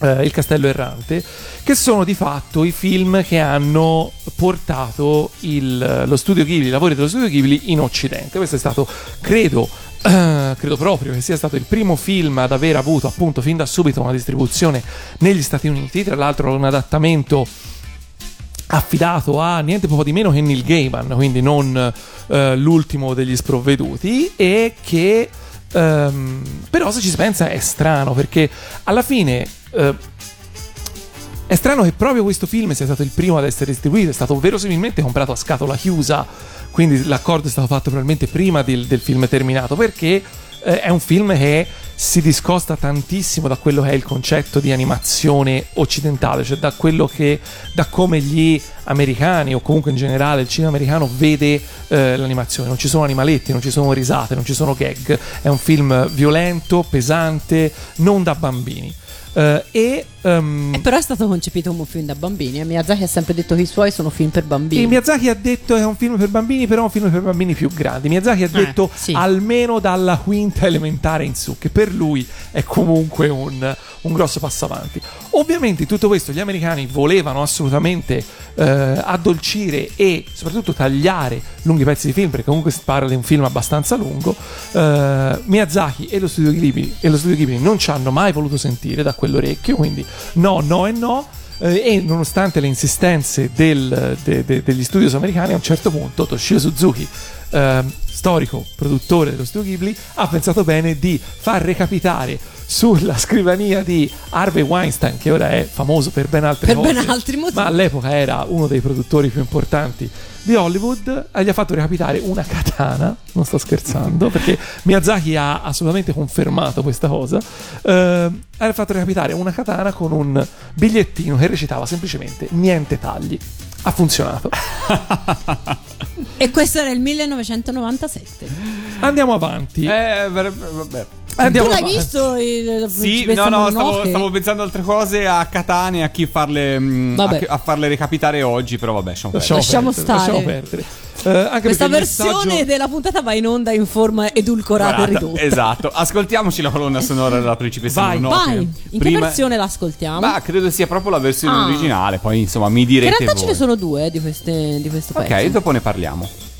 eh, Il castello errante, che sono di fatto i film che hanno portato il- lo studio Ghibli, i lavori dello studio Ghibli in Occidente. Questo è stato, credo, eh, credo proprio che sia stato il primo film ad aver avuto appunto fin da subito una distribuzione negli Stati Uniti, tra l'altro un adattamento affidato a niente poco di meno che Neil Gaiman, quindi non eh, l'ultimo degli sprovveduti, e che ehm, però se ci si pensa è strano perché alla fine eh, è strano che proprio questo film sia stato il primo ad essere distribuito, è stato verosimilmente comprato a scatola chiusa, quindi l'accordo è stato fatto probabilmente prima del, del film terminato, perché eh, è un film che si discosta tantissimo da quello che è il concetto di animazione occidentale, cioè da quello che, da come gli americani o comunque in generale il cinema americano vede eh, l'animazione. Non ci sono animaletti, non ci sono risate, non ci sono gag. È un film violento, pesante, non da bambini. Eh, e Eh, però è stato concepito come un film da bambini. E Miyazaki ha sempre detto che i suoi sono film per bambini. E Miyazaki ha detto che è un film per bambini, però è un film per bambini più grandi. Miyazaki ha detto sì. almeno dalla quinta elementare in su, che per lui è comunque un, un grosso passo avanti. Ovviamente in tutto questo gli americani volevano assolutamente eh, addolcire e soprattutto tagliare lunghi pezzi di film, perché comunque si parla di un film abbastanza lungo. Eh, Miyazaki e lo studio Ghibli, e lo studio Ghibli non ci hanno mai voluto sentire da quell'orecchio, quindi no, no e no. Eh, e nonostante le insistenze del- de- de- degli studios americani, a un certo punto Toshio Suzuki, ehm, storico produttore dello studio Ghibli, ha pensato bene di far recapitare sulla scrivania di Harvey Weinstein, che ora è famoso per ben altre Per cose, ben altri motivi. ma all'epoca era uno dei produttori più importanti di Hollywood, e gli ha fatto recapitare una katana, non sto scherzando, perché Miyazaki ha assolutamente confermato questa cosa, eh, ha fatto recapitare una katana con un bigliettino che recitava semplicemente niente tagli. Ha funzionato. E questo era il 1997. Andiamo avanti. Eh, vabbè. Andiamo tu l'hai avanti. visto? Il, Sì, no, no, stavo, stavo pensando a altre cose, a Catane, a chi farle, mh, a, a farle recapitare oggi, però vabbè, lasciamo perdere. Lasciamo, perdere, stare. lasciamo perdere. Eh, anche Questa versione messaggio- della puntata va in onda in forma edulcorata e Guarda, ridotta. Esatto, ascoltiamoci la colonna sonora della principessa Vai, Mononoke. Vai, in che versione l'ascoltiamo? Ma credo sia proprio la versione Ah. originale, poi insomma mi in direte realtà ce voi. ne sono due eh, di, queste, di questo Ok, pezzo. dopo ne parliamo.「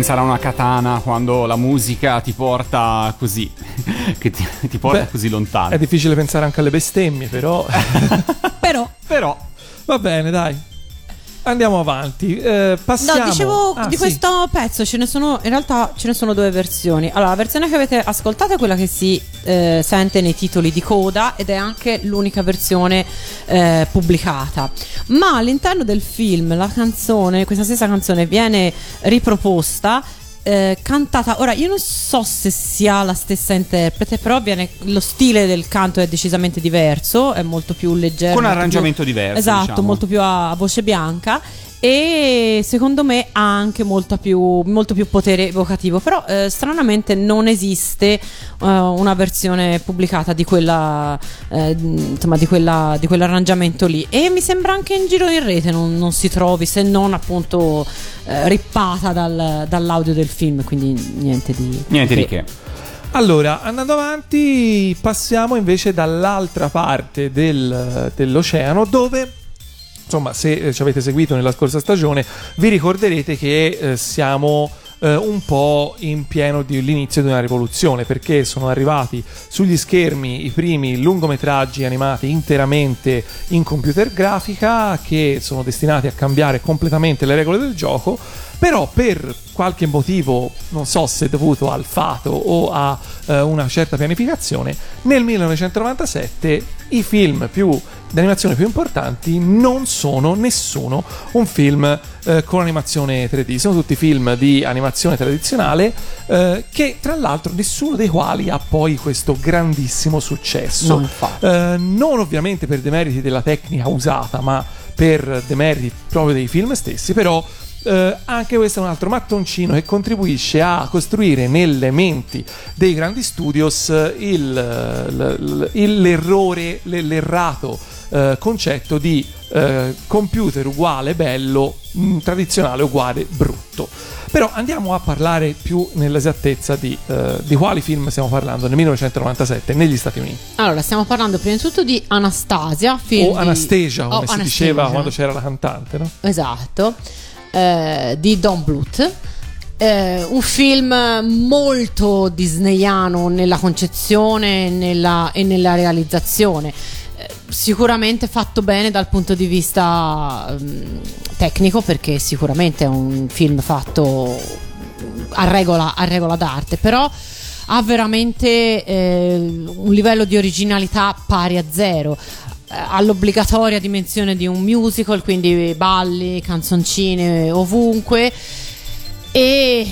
pensare a una katana quando la musica ti porta così, che ti, ti porta Beh, così lontano. È difficile pensare anche alle bestemmie, però. Però Però, Va bene, dai. Andiamo avanti. Eh, passiamo. No, dicevo Ah, di sì. questo pezzo ce ne sono in realtà ce ne sono due versioni. Allora, la versione che avete ascoltato è quella che si eh, sente nei titoli di coda ed è anche l'unica versione eh, pubblicata. Ma all'interno del film la canzone, questa stessa canzone viene riproposta eh, cantata ora io non so se sia la stessa interprete però viene, lo stile del canto è decisamente diverso è molto più leggero Con arrangiamento più- diverso, esatto diciamo. molto più a voce bianca e secondo me ha anche molta più, molto più potere evocativo però eh, stranamente non esiste eh, una versione pubblicata di quella eh, insomma di, quella, di quell'arrangiamento lì e mi sembra anche in giro in rete non, non si trovi se non appunto eh, rippata dal- dall'audio del film quindi niente di niente di che. Allora, andando avanti, passiamo invece dall'altra parte del- dell'oceano dove. Insomma, se eh, ci avete seguito nella scorsa stagione, vi ricorderete che eh, siamo eh, un po' in pieno di l'inizio di una rivoluzione perché sono arrivati sugli schermi i primi lungometraggi animati interamente in computer grafica che sono destinati a cambiare completamente le regole del gioco però per qualche motivo, non so se dovuto al fato o a eh, una certa pianificazione, nel 1997 i film più di animazione più importanti non sono nessuno un film eh, con animazione 3D, sono tutti film di animazione tradizionale eh, che tra l'altro nessuno dei quali ha poi questo grandissimo successo. No. Eh, non ovviamente per demeriti della tecnica usata, ma per demeriti proprio dei film stessi, però eh, anche questo è un altro mattoncino che contribuisce a costruire nelle menti dei grandi studios eh, il, il- l'errore, l'errato eh, concetto di eh, computer uguale bello, mh, tradizionale uguale brutto. Però andiamo a parlare più nell'esattezza di, eh, di quali film stiamo parlando nel 1997 negli Stati Uniti. allora stiamo parlando prima di tutto di Anastasia film O di- Anastasia, come Oh, si Anastasia. diceva quando c'era la cantante, no? Esatto, eh, di Don Bluth. Eh, un film molto disneyano nella concezione nella- e nella realizzazione. Eh, Sicuramente fatto bene dal punto di vista mm, tecnico, perché sicuramente è un film fatto a regola, a regola d'arte, però ha veramente eh, un livello di originalità pari a zero eh, ha l'obbligatoria dimensione di un musical, quindi balli, canzoncine ovunque. E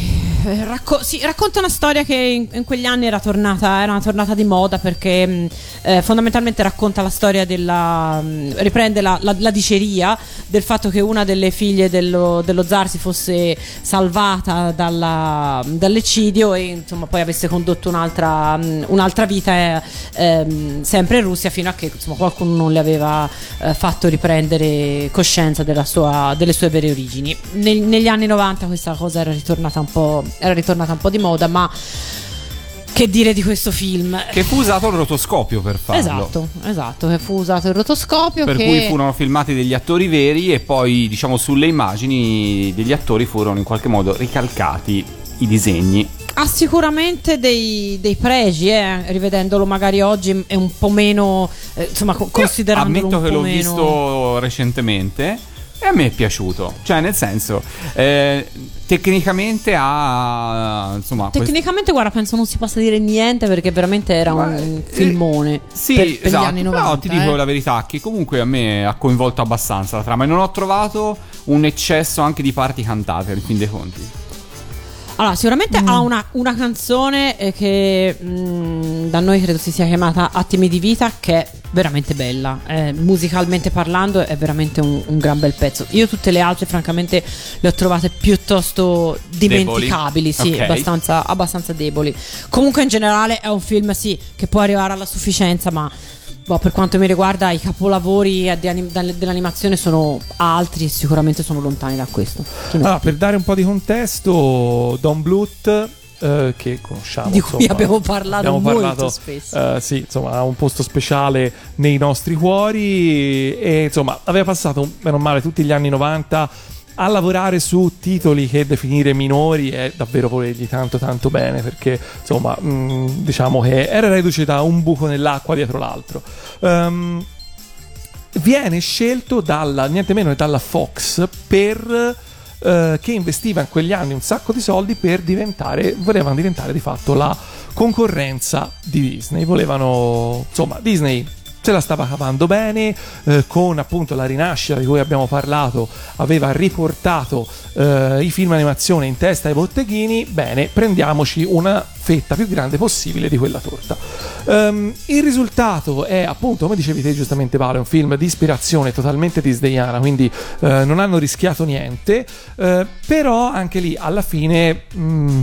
racco- sì, racconta una storia che in, in quegli anni era tornata, era tornata di moda perché mh, eh, fondamentalmente racconta la storia della. mh, riprende la, la- la diceria del fatto che una delle figlie dello, dello zar si fosse salvata dalla- dall'eccidio e insomma poi avesse condotto un'altra, mh, un'altra vita eh, ehm, sempre in Russia fino a che insomma, qualcuno non le aveva eh, fatto riprendere coscienza sua- delle sue vere origini. Neg- negli anni 90 questa cosa era ritornata un po', era ritornata un po' di moda, ma che dire di questo film? Che fu usato il rotoscopio per farlo. Esatto, esatto, che fu usato il rotoscopio Per che cui furono filmati degli attori veri e poi, diciamo, sulle immagini degli attori furono in qualche modo ricalcati i disegni. ha sicuramente dei, dei pregi, eh, rivedendolo magari oggi è un po' meno, eh, insomma, co- considerandolo Ammetto un che po' l'ho meno... visto recentemente e a me è piaciuto. Cioè, nel senso, eh, tecnicamente ha. Insomma, quest- Tecnicamente, guarda, penso non si possa dire niente perché veramente era Ma, un eh, filmone Sì, per, per esatto. gli anni 90. Però ti dico eh. la verità che comunque a me ha coinvolto abbastanza la trama e non ho trovato un eccesso anche di parti cantate, in fin dei conti. Allora, sicuramente Mm. ha una, una canzone eh, che mh, da noi credo si sia chiamata Attimi di vita, che è veramente bella. Eh, musicalmente parlando, è veramente un, un gran bel pezzo. Io tutte le altre, francamente, le ho trovate piuttosto dimenticabili, sì, Ok. abbastanza, abbastanza deboli. Comunque, in generale, è un film, sì, che può arrivare alla sufficienza, ma. Boh, per quanto mi riguarda, i capolavori dell'animazione sono altri e sicuramente sono lontani da questo. Allora, per dare un po' di contesto, Don Bluth, eh, che conosciamo, Di cui insomma, abbiamo parlato abbiamo molto parlato, spesso. eh, sì, insomma, ha un posto speciale nei nostri cuori e insomma, aveva passato, meno male, tutti gli anni 90 a lavorare su titoli che definire minori è davvero volergli tanto tanto bene perché insomma mh, diciamo che era reduce da un buco nell'acqua dietro l'altro. Ehm, viene scelto dalla, niente meno che dalla Fox per eh, che investiva in quegli anni un sacco di soldi per diventare volevano diventare di fatto la concorrenza di Disney volevano insomma Disney se la stava cavando bene eh, con appunto la rinascita di cui abbiamo parlato aveva riportato eh, i film animazione in testa ai botteghini bene prendiamoci una fetta più grande possibile di quella torta. Ehm, il risultato è appunto come dicevi te giustamente Paolo un film di ispirazione totalmente disneyana quindi eh, non hanno rischiato niente eh, però anche lì alla fine mm,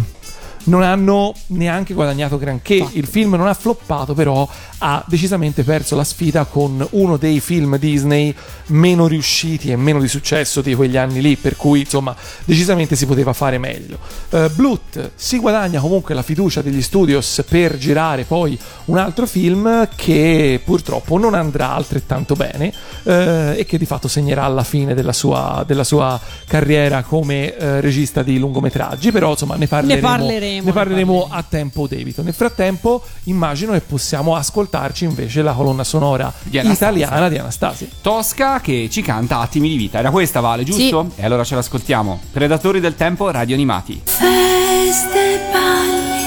non hanno neanche guadagnato granché. Il film non ha floppato, però ha decisamente perso la sfida con uno dei film Disney meno riusciti e meno di successo di quegli anni lì, per cui insomma decisamente si poteva fare meglio. Uh, Blut si guadagna comunque la fiducia degli studios per girare poi un altro film che purtroppo non andrà altrettanto bene eh, e che di fatto segnerà la fine della sua, della sua carriera come eh, regista di lungometraggi, però insomma ne parleremo, parleremo, ne ne parleremo parleremo. a tempo debito. Nel frattempo immagino che possiamo ascoltarci invece la colonna sonora Di italiana di Anastasia. Tosca che ci canta Attimi di vita. Era questa, Vale, giusto? E allora ce l'ascoltiamo. Predatori del tempo, radio animati. Feste, balli,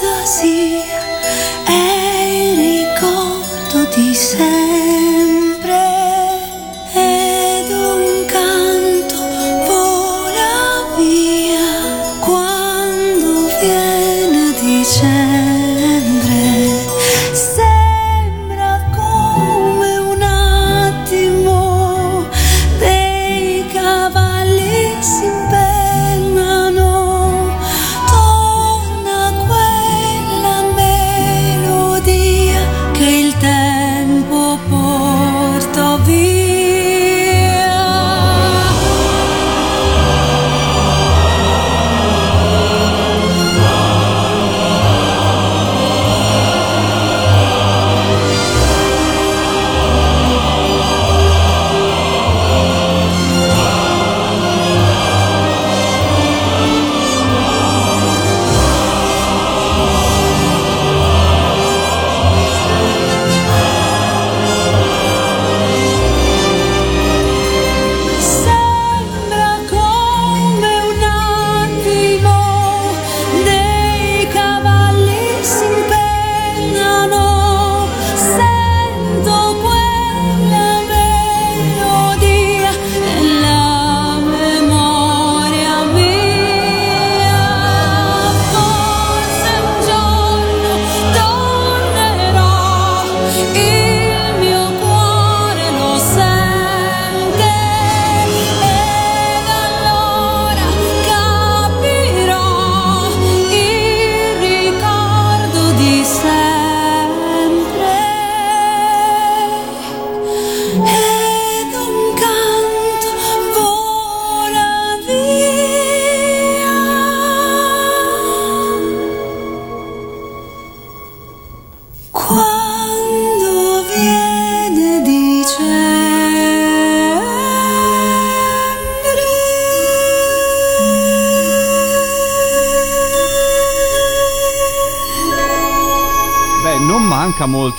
fantasia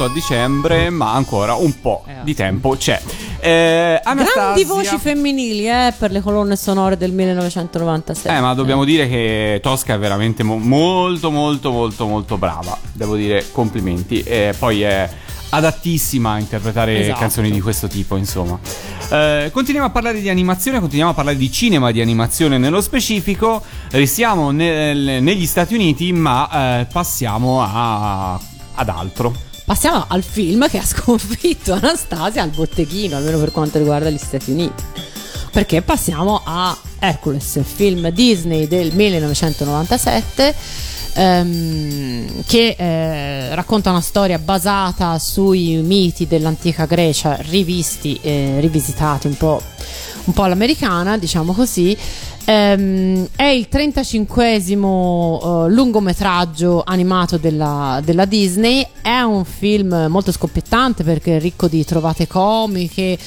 a dicembre, ma ancora un po' Eh, di tempo c'è. Eh, Anastasia... Grandi voci femminili eh, per le colonne sonore del 1997. Eh, ma dobbiamo dire che Tosca è veramente mo- molto, molto, molto, molto brava. Devo dire complimenti. E poi è adattissima a interpretare Esatto. canzoni di questo tipo, insomma. Eh, continuiamo a parlare di animazione, continuiamo a parlare di cinema di animazione nello specifico. Restiamo nel- negli Stati Uniti, ma eh, passiamo a- ad altro. Passiamo al film che ha sconfitto Anastasia al botteghino, almeno per quanto riguarda gli Stati Uniti. Perché passiamo a Hercules, film Disney del 1997. ehm, che eh, racconta una storia basata sui miti dell'antica Grecia rivisti e rivisitati un po', un po' all'americana, diciamo così. Ehm, è il 35esimo eh, lungometraggio animato della, della Disney. È un film molto scoppiettante perché è ricco di trovate comiche.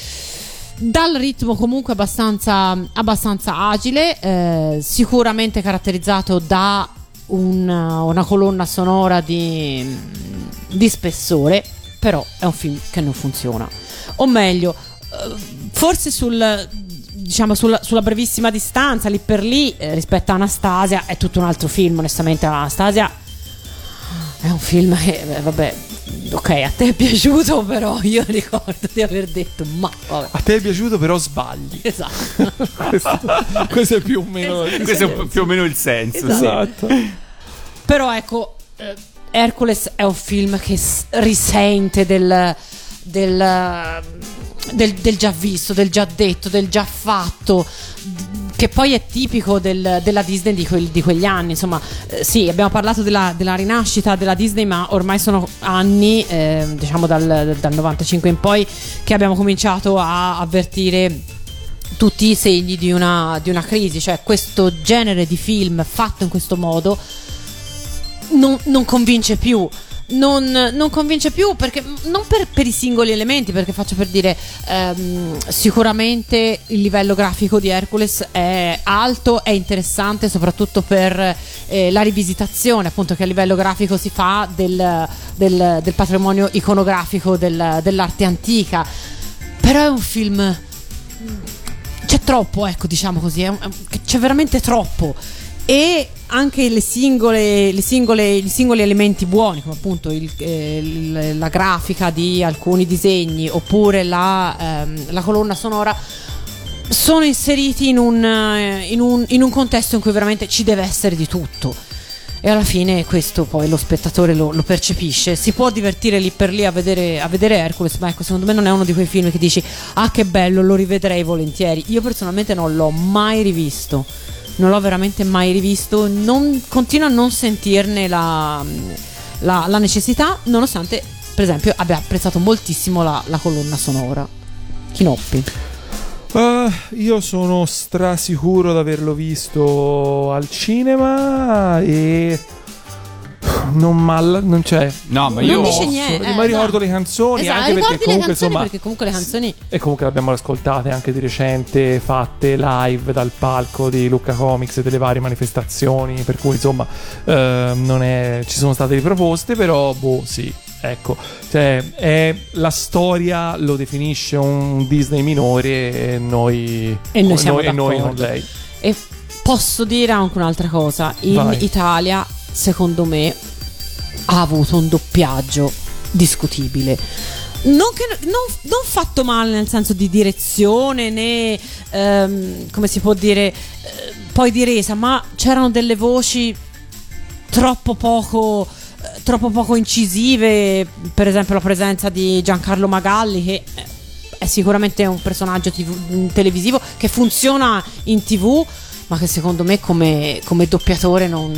dal ritmo comunque abbastanza, abbastanza agile, eh, sicuramente caratterizzato da una, una colonna sonora di, di spessore, però è un film che non funziona. O meglio, eh, forse sul, diciamo, sulla, sulla brevissima distanza, lì per lì, eh, rispetto a Anastasia, è tutto un altro film, onestamente. Anastasia è un film che, eh, vabbè, ok, a te è piaciuto, però io ricordo di aver detto, ma vabbè. A te è piaciuto, però sbagli. Esatto. questo, questo è più o meno. Questo è più o meno il senso. sì. Esatto. Però ecco, eh, Hercules è un film che s- risente del, del, del- del già visto, del già detto, del già fatto. Che poi è tipico del- della Disney di, quel- di quegli anni. Insomma, eh, sì, abbiamo parlato della, della rinascita della Disney, ma ormai sono anni, eh, diciamo dal, dal 95 in poi, che abbiamo cominciato a avvertire tutti i segni di una, di una crisi, cioè questo genere di film fatto in questo modo non, non convince più. Non, non convince più perché non per, per i singoli elementi, perché faccio per dire ehm, sicuramente il livello grafico di Hercules è alto, è interessante soprattutto per eh, la rivisitazione appunto che a livello grafico si fa del, del- del patrimonio iconografico del- dell'arte antica. Però è un film c'è troppo, ecco, diciamo così, un- c'è veramente troppo. E anche le singole, le singole, i singoli elementi buoni, come appunto il- eh, la grafica di alcuni disegni oppure la, ehm, la colonna sonora, sono inseriti in un, eh, in un- in un contesto in cui veramente ci deve essere di tutto. E alla fine questo poi lo spettatore lo, lo percepisce. Si può divertire lì per lì a vedere, a vedere Hercules, ma ecco, secondo me non è uno di quei film che dici ah che bello, lo rivedrei volentieri. Io personalmente non l'ho mai rivisto. Non l'ho veramente mai rivisto. Non, continuo a non sentirne la, la- la necessità, nonostante, per esempio, abbia apprezzato moltissimo la, la colonna sonora. Chinoppi. Eh, io sono strasicuro di averlo visto al cinema e non mal non c'è. No, ma Non io. dice niente. ma eh, ricordo no. le canzoni Esatto, anche perché le comunque canzoni insomma perché comunque le canzoni e comunque le abbiamo ascoltate anche di recente fatte live dal palco di Lucca Comics e delle varie manifestazioni per cui insomma ehm, non è, ci sono state riproposte però boh sì ecco cioè è, la storia lo definisce un Disney minore e noi E noi siamo e noi d'accordo. lei E posso dire anche un'altra cosa. In Vai. Italia, secondo me, ha avuto un doppiaggio discutibile. Non, che- non- non fatto male nel senso di direzione né ehm, come si può dire eh, poi di resa, ma c'erano delle voci troppo poco eh, troppo poco incisive, per esempio la presenza di Giancarlo Magalli che eh, è sicuramente un personaggio TV televisivo che funziona in tv, ma che secondo me come, come doppiatore non,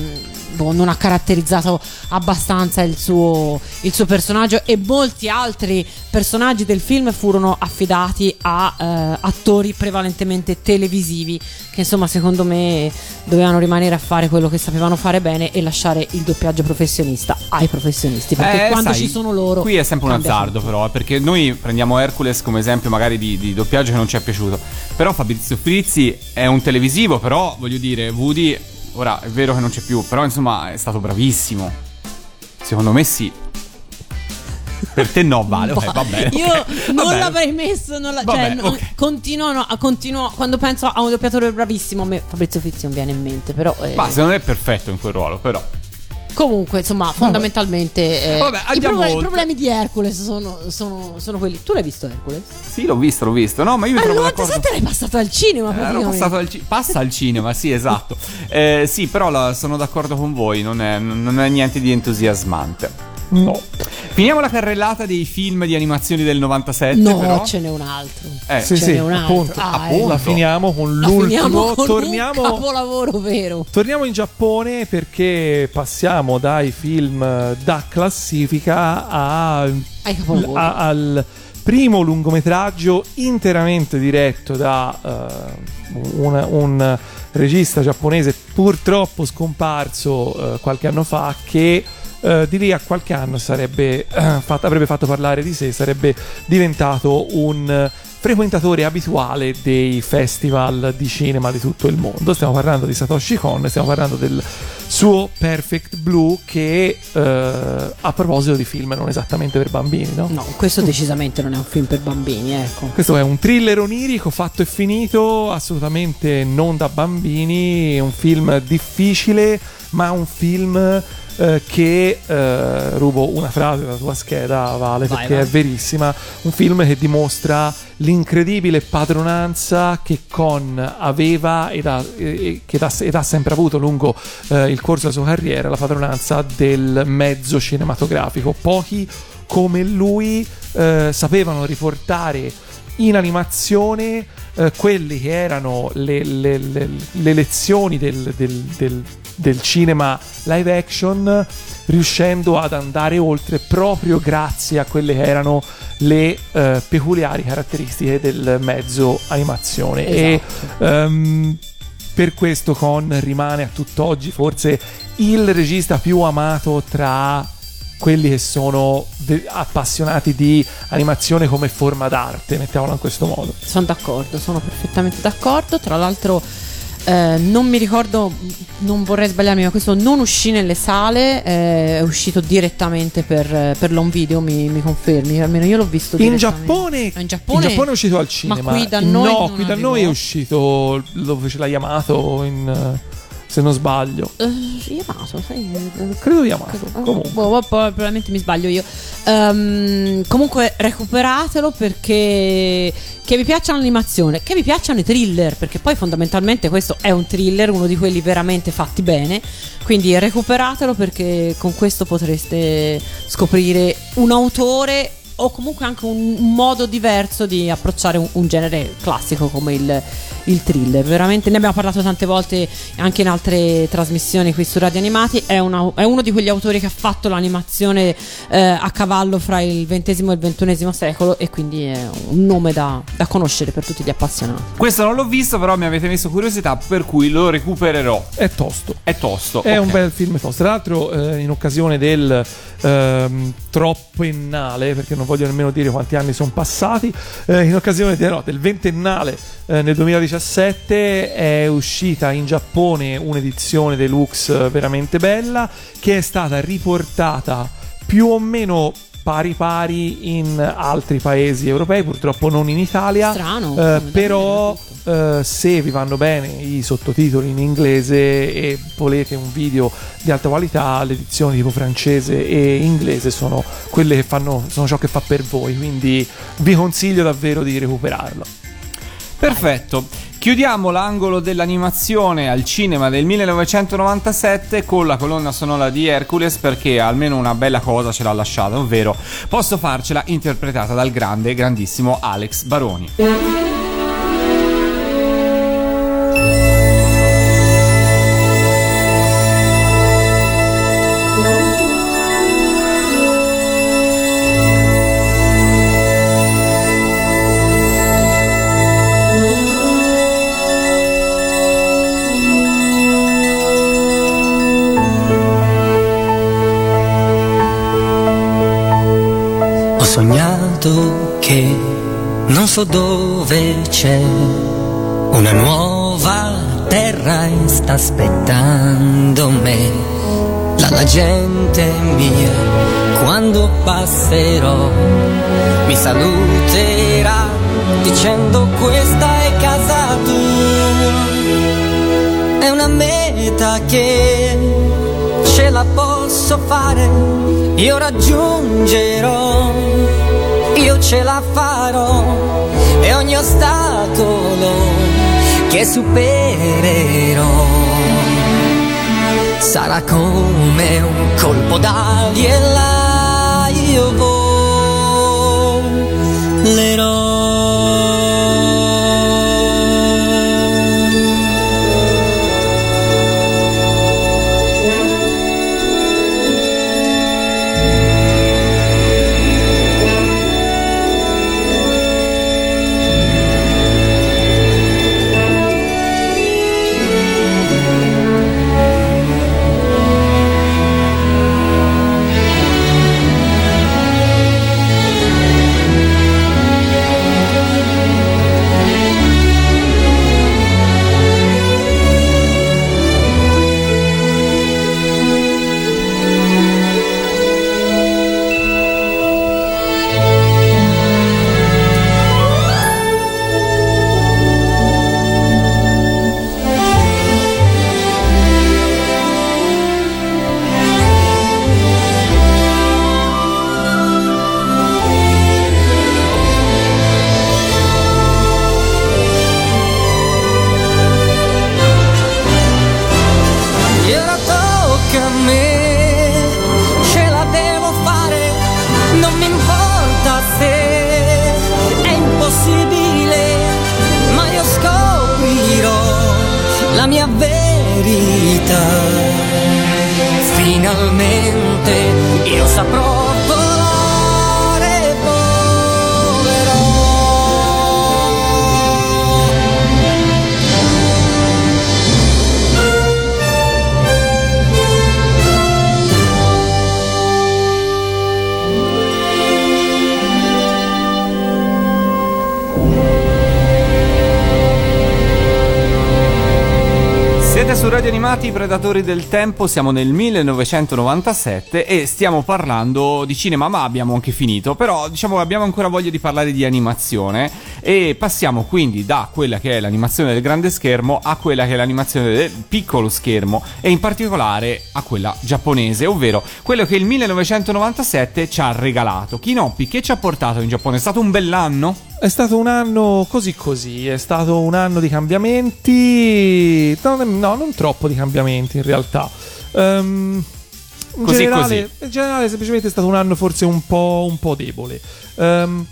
boh, non ha caratterizzato abbastanza il suo, il suo personaggio e molti altri personaggi del film furono affidati a eh, attori prevalentemente televisivi che insomma secondo me dovevano rimanere a fare quello che sapevano fare bene e lasciare il doppiaggio professionista ai professionisti perché Eh, quando sai, ci sono loro Qui è sempre un azzardo, tutto. però, eh, perché noi prendiamo Hercules come esempio magari di, di doppiaggio che non ci è piaciuto. Però Fabrizio Frizzi è un televisivo, però voglio dire, Woody, ora è vero che non c'è più, però insomma è stato bravissimo. Secondo me sì. Per te no, vale, ok, va bene. Io ok, non l'avrei messo, non la- Va cioè, bene, non- ok. continuo, no, continuo- quando penso a un doppiatore bravissimo, a me Fabrizio Frizzi non viene in mente, però eh, Ma secondo me è perfetto in quel ruolo, però. Comunque, insomma, fondamentalmente eh, Vabbè, i, proble- i problemi di Hercules sono, sono- sono quelli. Tu l'hai visto Hercules? Sì, l'ho visto, l'ho visto. No, ma io mi Ma trovo d'accordo. 97 l'hai passato al cinema, Eh, Ero passato al ci- passa al cinema, sì, esatto. Eh, sì, però la- sono d'accordo con voi, non è, non è niente di entusiasmante. No Finiamo la carrellata dei film di animazioni del 97, No, però. ce n'è un altro. Eh, sì ce sì n'è un altro. appunto, Ah, appunto. la finiamo con La l'ultimo finiamo con torniamo un capolavoro vero. Torniamo in Giappone perché passiamo dai film da classifica a- a- al primo lungometraggio interamente diretto da eh, un, un regista giapponese purtroppo scomparso eh, qualche anno fa che eh, di lì a qualche anno sarebbe, eh, fatto- avrebbe fatto parlare di sé, sarebbe diventato un frequentatore abituale dei festival di cinema di tutto il mondo. Stiamo parlando di Satoshi Kon, stiamo parlando del suo Perfect Blue che eh, a proposito di film non esattamente per bambini, no? No, questo decisamente non è un film per bambini, ecco. Questo è un thriller onirico fatto e finito, assolutamente non da bambini, un film difficile, ma un film eh, che eh, rubo una frase dalla tua scheda, Vale, Vai, perché vai. è verissima. Un film che dimostra l'incredibile padronanza che Con aveva ed ha, e- che ha- ed ha sempre avuto lungo eh, il corso della sua carriera, la padronanza del mezzo cinematografico. Pochi come lui eh, sapevano riportare in animazione eh, quelle che erano le, le- le- le lezioni del, del- del- del cinema live action, riuscendo ad andare oltre proprio grazie a quelle che erano le eh, peculiari caratteristiche del mezzo animazione. E ehm, per questo Con rimane a tutt'oggi forse il regista più amato tra quelli che sono de- appassionati di animazione come forma d'arte, mettiamola in questo modo. Sono d'accordo, sono perfettamente d'accordo. Tra l'altro, eh, non mi ricordo, non vorrei sbagliarmi, ma questo non uscì nelle sale, eh, è uscito direttamente per, per l'home video. Mi, mi confermi? Almeno io l'ho visto In. Giappone, Ah, in Giappone? è uscito al cinema. qui da noi no, qui da noi è uscito dove ce l'ha Yamato in, se non sbaglio. Eh, Yamato, sai? Credo Yamato. Oh, Comunque. boh, boh, poi probabilmente mi sbaglio io. Ehm, comunque recuperatelo perché che vi piaccia l'animazione, che vi piacciono i thriller, perché poi fondamentalmente questo è un thriller, uno di quelli veramente fatti bene. Quindi recuperatelo perché con questo potreste scoprire un autore o comunque anche un, un modo diverso di approcciare un, un genere classico come il, il thriller. Veramente ne abbiamo parlato tante volte anche in altre trasmissioni qui su Radio Animati. È, una- è uno di quegli autori che ha fatto l'animazione eh, a cavallo fra il XX e il XXI secolo e quindi è un nome da, da conoscere per tutti gli appassionati. Questo non l'ho visto, però mi avete messo curiosità, per cui lo recupererò. È tosto. È tosto. È ok. un bel film tosto. Tra l'altro, eh, in occasione del ehm, troppennale, perché non voglio nemmeno dire quanti anni sono passati, eh, in occasione de- no, del ventennale eh, nel 2017 è uscita in Giappone un'edizione deluxe eh, veramente bella che è stata riportata più o meno pari pari in altri paesi europei, purtroppo non in Italia. Strano, Eh, però eh, se vi vanno bene i sottotitoli in inglese e volete un video di alta qualità, le edizioni tipo francese e inglese sono quelle che fanno sono ciò che fa per voi, quindi vi consiglio davvero di recuperarlo. Perfetto. Chiudiamo l'angolo dell'animazione al cinema del 1997 con la colonna sonora di Hercules perché almeno una bella cosa ce l'ha lasciata, ovvero posso farcela interpretata dal grande, grandissimo Alex Baroni. Sognato che non so dove c'è una nuova terra e sta aspettando me. La, la gente mia, quando passerò, mi saluterà dicendo questa è casa tua. È una meta che ce la posso fare, io raggiungerò, io ce la farò e ogni ostacolo che supererò sarà come un colpo d'ali e là io volerò. Saprò Siete su Radio Animati, Predatori del Tempo, siamo nel 1997 e stiamo parlando di cinema, ma abbiamo anche finito, però diciamo abbiamo ancora voglia di parlare di animazione e passiamo quindi da quella che è l'animazione del grande schermo a quella che è l'animazione del piccolo schermo e in particolare a quella giapponese, ovvero quello che il 1997 ci ha regalato. Kinoppi, che ci ha portato in Giappone? È stato un bell'anno? È stato un anno così così, è stato un anno di cambiamenti, no, no, non troppo di cambiamenti in realtà. Ehm, in, Così, generale, in generale semplicemente è stato un anno forse un po', un po' debole. Ehm,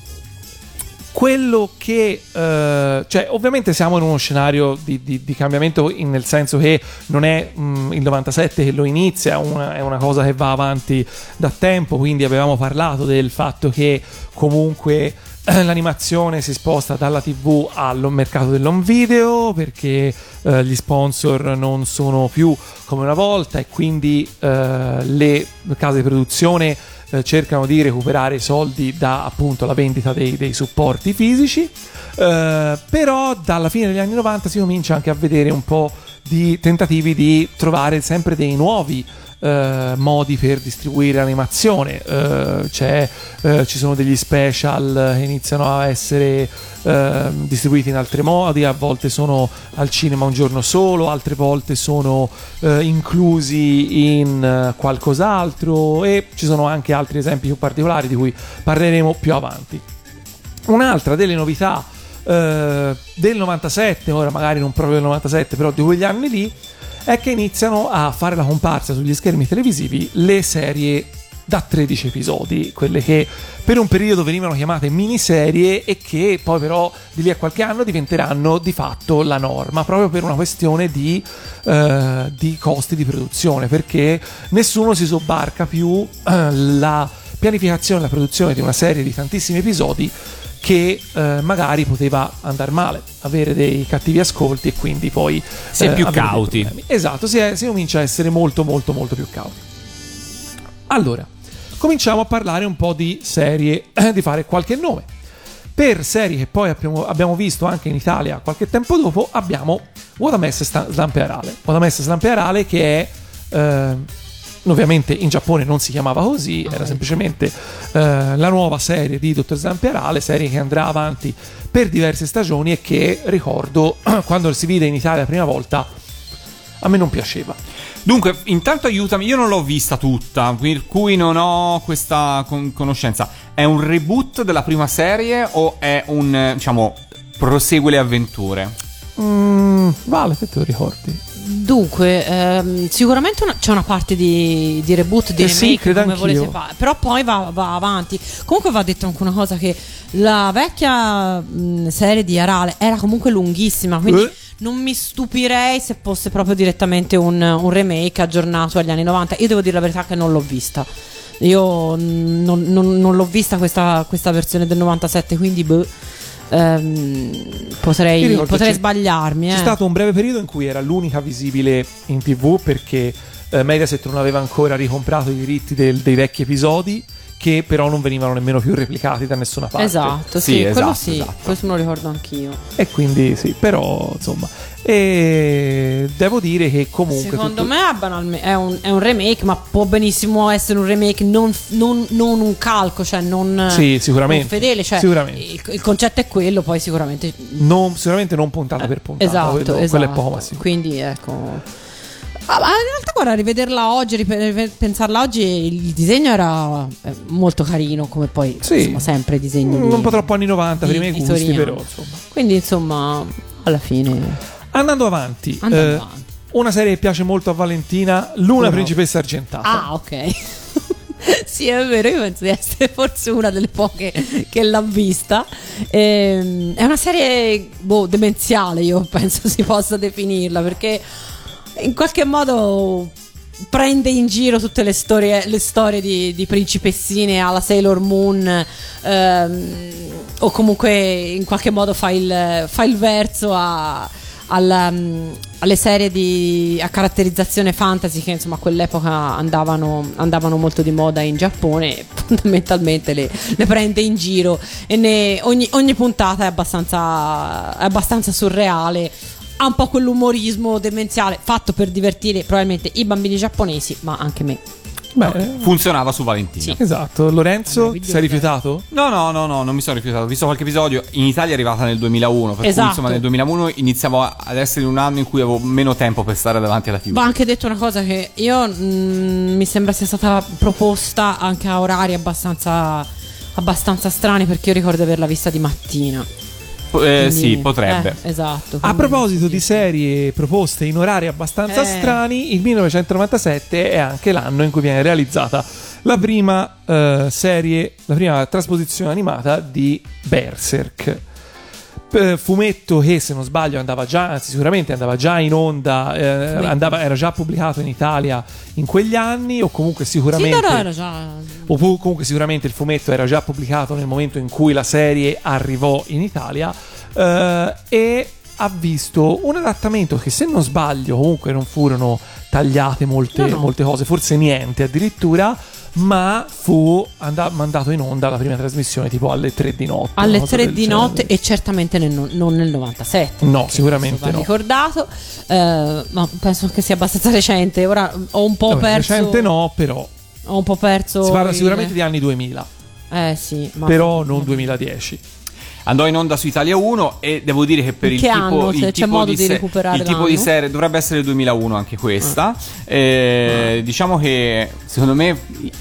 quello che eh, cioè ovviamente siamo in uno scenario di, di- di cambiamento in- nel senso che non è mm, il 97 che lo inizia una, è una cosa che va avanti da tempo quindi avevamo parlato del fatto che comunque eh, l'animazione si sposta dalla tv al mercato dell'home video perché eh, gli sponsor non sono più come una volta e quindi eh, le case di produzione eh, cercano di recuperare soldi da appunto la vendita dei, dei supporti fisici. Eh, però dalla fine degli anni 90 si comincia anche a vedere un po' di tentativi di trovare sempre dei nuovi eh, modi per distribuire l'animazione Eh, eh, ci sono degli special che iniziano a essere eh, distribuiti in altri modi a volte sono al cinema un giorno solo altre volte sono eh, inclusi in eh, qualcos'altro e ci sono anche altri esempi più particolari di cui parleremo più avanti. Un'altra delle novità del 97, ora magari non proprio del 97, però di quegli anni lì, è che iniziano a fare la comparsa sugli schermi televisivi le serie da 13 episodi, quelle che per un periodo venivano chiamate miniserie e che poi però di lì a qualche anno diventeranno di fatto la norma, proprio per una questione di, eh, di costi di produzione, perché nessuno si sobbarca più eh, la pianificazione e la produzione di una serie di tantissimi episodi che eh, magari poteva andare male, avere dei cattivi ascolti e quindi poi Si è più avere dei cauti. Esatto, si, è- si comincia a essere molto molto molto più cauti. Allora, cominciamo a parlare un po' di serie, di fare qualche nome. Per serie che poi abbiamo, abbiamo visto anche in Italia qualche tempo dopo, abbiamo Wadamesse Sta- Slampearale. Wadamesse Slampearale che è... eh, Ovviamente in Giappone non si chiamava così, era semplicemente eh, la nuova serie di Dottor Zamperale, serie che andrà avanti per diverse stagioni e che ricordo quando si vide in Italia la prima volta a me non piaceva. Dunque, intanto aiutami, io non l'ho vista tutta, per cui non ho questa con- conoscenza. È un reboot della prima serie o è un, diciamo, prosegue le avventure? Mm, vale, che te lo ricordi? Dunque, ehm, sicuramente una- c'è una parte di, di reboot, di Eh sì, remake, credo come volete fare, però poi va, va avanti. Comunque va detto anche una cosa che la vecchia mh, serie di Arale era comunque lunghissima, quindi Eh. non mi stupirei se fosse proprio direttamente un, un remake aggiornato agli anni 90. Io devo dire la verità che non l'ho vista. Io non, non- non l'ho vista questa, questa versione del 97, quindi boh, ehm, potrei, ricordo potrei sbagliarmi. C'è eh. stato un breve periodo in cui era l'unica visibile in tv perché eh, Mediaset non aveva ancora ricomprato i diritti del- dei vecchi episodi che però non venivano nemmeno più replicati da nessuna parte. Esatto, Sì, sì, quello esatto, sì, esatto. questo me lo ricordo anch'io. E quindi sì, però insomma. E devo dire che comunque... Secondo tutto- me è, banalme- è un, è un remake, ma può benissimo essere un remake non, non- non un calco, cioè non, Sì, sicuramente, non fedele. Cioè, sicuramente. Il, il concetto è quello, poi sicuramente. non- sicuramente non puntata per puntata. esatto, quello, esatto. quello è poco ma sicuro. Quindi ecco. Ah, ma in realtà, guarda, rivederla oggi, pensarla oggi, il disegno era eh, molto carino, come poi Sì. insomma, sempre i disegni. Mm, di- Un po' troppo anni 90 per i di- miei di gusti, però insomma. Quindi, insomma, alla fine. Andando avanti, Andando eh, avanti. una serie che piace molto a Valentina, Luna No. Principessa Argentata. Ah, ok. sì, è vero, io penso di essere forse una delle poche che l'ha vista. Ehm, è una serie boh, demenziale, io penso si possa definirla, perché in qualche modo prende in giro tutte le storie, le storie di, di principessine alla Sailor Moon ehm, o comunque in qualche modo fa il, fa il verso a- alla, mm, alle serie di, a caratterizzazione fantasy che insomma a quell'epoca andavano, andavano molto di moda in Giappone fondamentalmente le, le prende in giro e ne- ogni, ogni puntata è abbastanza, è abbastanza surreale ha un po' quell'umorismo demenziale fatto per divertire probabilmente i bambini giapponesi ma anche me Beh, Funzionava su Valentino. esatto. Lorenzo, ti sei rifiutato? No, no, no, no, non mi sono rifiutato. Ho visto qualche episodio. In Italia è arrivata nel 2001. Per Esatto. cui, insomma, nel 2001 iniziavo ad essere un anno in cui avevo meno tempo per stare davanti alla TV. Va anche detto una cosa che io mm, mi sembra sia stata proposta anche a orari abbastanza, abbastanza strani perché io ricordo di averla vista di mattina. Eh, Quindi- sì, potrebbe. eh, esatto. A quindi- proposito di serie proposte in orari abbastanza Eh. strani, il 1997 è anche l'anno in cui viene realizzata la prima eh, serie, la prima trasposizione animata di Berserk. Eh, fumetto che se non sbaglio andava già, anzi sicuramente andava già in onda, eh, andava- era già pubblicato in Italia in quegli anni o comunque Sì, sicuramente... no, no, era già. o comunque sicuramente il fumetto era già pubblicato nel momento in cui la serie arrivò in Italia eh, e ha visto un adattamento che se non sbaglio comunque non furono tagliate molte, No, no. molte cose, forse niente addirittura, ma fu and- mandato in onda la prima trasmissione tipo alle 3 di notte. Alle cosa 3 del di genere. notte e certamente nel- non nel 97. No, sicuramente no. ricordato, eh, ma penso che sia abbastanza recente. Ora ho un po' Vabbè, perso. recente no, però Ho un po' perso. si parla il- sicuramente di anni 2000, Eh sì, ma. però non 2010. Andò in onda su Italia 1 e devo dire che per il tipo, anno? il c'è tipo di, di se- recuperare il tipo di serie dovrebbe essere il 2001 anche questa. Ah. Eh, Diciamo che secondo me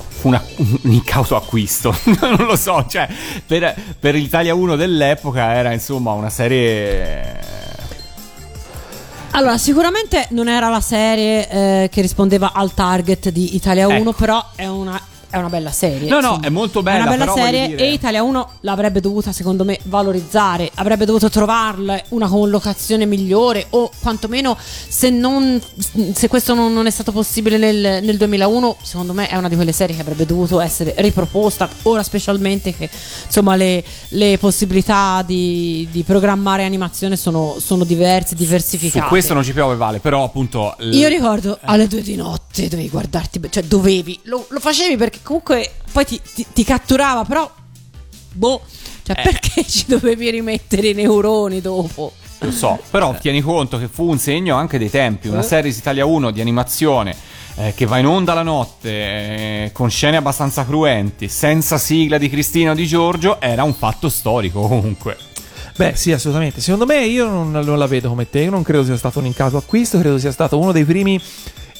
fu una- un incauto acquisto. non lo so, cioè per, per l'Italia 1 dell'epoca era insomma una serie Allora, sicuramente non era la serie eh, che rispondeva al target di Italia 1, Ecco. però è una, è una bella serie. No, no, insomma. è molto È bella, una bella serie dire- e Italia 1 l'avrebbe dovuta, secondo me, valorizzare. Avrebbe dovuto trovarle una collocazione migliore o quantomeno se, non, se questo non, non è stato possibile nel, nel 2001, secondo me è una di quelle serie che avrebbe dovuto essere riproposta. Ora specialmente che insomma le, le possibilità di, di programmare animazione sono, sono diverse, diversificate. Su questo non ci piove, Vale, però appunto... l- Io ricordo alle due di notte dovevi guardarti, cioè dovevi, lo, lo facevi perché comunque poi ti, ti- ti catturava, però boh, cioè Eh. perché ci dovevi rimettere i neuroni dopo? Lo so, però tieni conto che fu un segno anche dei tempi. Una serie Italia 1 di animazione eh, che va in onda la notte eh, con scene abbastanza cruenti, senza sigla di Cristina o di Giorgio, era un fatto storico comunque. Beh, sì, assolutamente. Secondo me io non, non la vedo come te. Io non credo sia stato un incaso acquisto, credo sia stato uno dei primi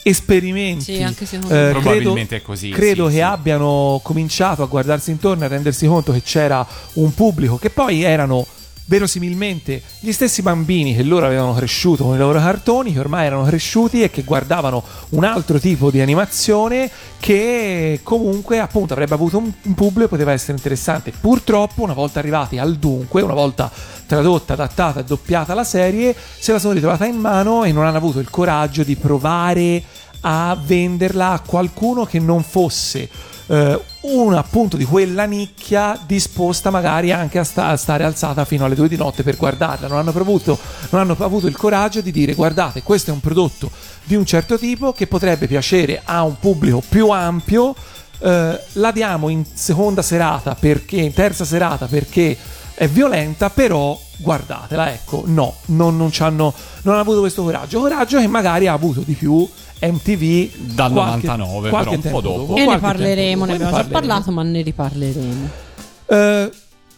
esperimenti. Sì, anche secondo Eh, me. Probabilmente è così, Credo sì, che sì. abbiano cominciato a guardarsi intorno e a rendersi conto che c'era un pubblico che poi erano verosimilmente gli stessi bambini che loro avevano cresciuto con i loro cartoni, che ormai erano cresciuti e che guardavano un altro tipo di animazione che comunque appunto avrebbe avuto un, pubblico e poteva essere interessante. Purtroppo una volta arrivati al dunque, una volta tradotta, adattata e doppiata la serie, se la sono ritrovata in mano e non hanno avuto il coraggio di provare a venderla a qualcuno che non fosse eh, una appunto di quella nicchia disposta magari anche a, sta- a stare alzata fino alle due di notte per guardarla. Non hanno, avuto, non hanno avuto il coraggio di dire guardate, questo è un prodotto di un certo tipo che potrebbe piacere a un pubblico più ampio. eh, la diamo in seconda serata perché in terza serata perché è violenta, però guardatela, ecco, no, non, non, non hanno avuto questo coraggio. Coraggio che magari ha avuto di più MTV Dal qualche- 99, qualche però un po' dopo. e ne parleremo, ne abbiamo già parlato, ma ne riparleremo. Eh,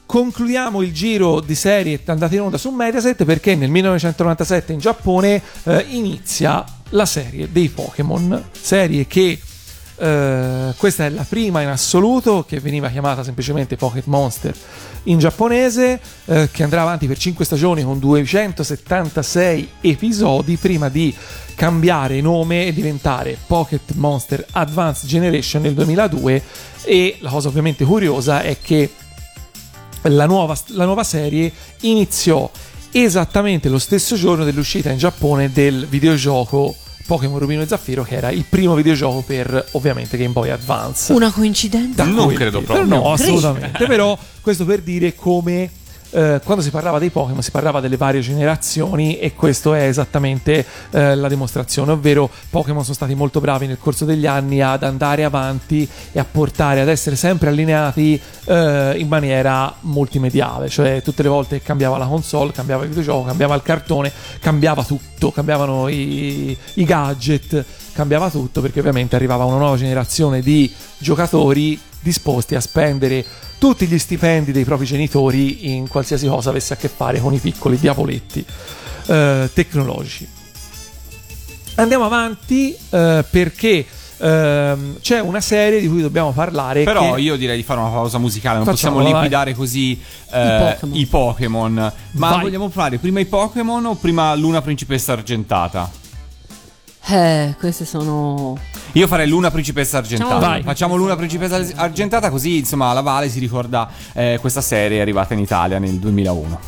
concludiamo il giro di serie andate in onda su Mediaset perché nel 1997 in Giappone eh, inizia la serie dei Pokémon, serie che eh, questa è la prima in assoluto che veniva chiamata semplicemente Pocket Monster in giapponese, eh, che andrà avanti per 5 stagioni con 276 episodi prima di cambiare nome e diventare Pocket Monster Advanced Generation nel 2002 e la cosa ovviamente curiosa è che la nuova, la nuova serie iniziò esattamente lo stesso giorno dell'uscita in Giappone del videogioco Pokémon Rubino e Zaffiro, che era il primo videogioco per ovviamente Game Boy Advance. Una coincidenza? Non cui- credo proprio. No, assolutamente. però questo per dire come eh, quando si parlava dei Pokémon si parlava delle varie generazioni e questo è esattamente eh, la dimostrazione, ovvero Pokémon sono stati molto bravi nel corso degli anni ad andare avanti e a portare ad essere sempre allineati eh, in maniera multimediale, cioè tutte le volte che cambiava la console, cambiava il videogioco, cambiava il cartone, cambiava tutto, cambiavano i, i gadget, cambiava tutto perché ovviamente arrivava una nuova generazione di giocatori disposti a spendere tutti gli stipendi dei propri genitori in qualsiasi cosa avesse a che fare con i piccoli diavoletti eh, tecnologici. Andiamo avanti eh, perché ehm, c'è una serie di cui dobbiamo parlare. Però che- io direi di fare una pausa musicale, non Facciamola, possiamo liquidare così eh, i Pokémon. Ma Vai. vogliamo fare prima i Pokémon o prima Luna Principessa Argentata? Eh, queste sono. Io farei Luna Principessa Argentata. Facciamo Vai. Facciamo Luna Principessa Argentata così insomma la Vale si ricorda eh, questa serie è arrivata in Italia nel 2001.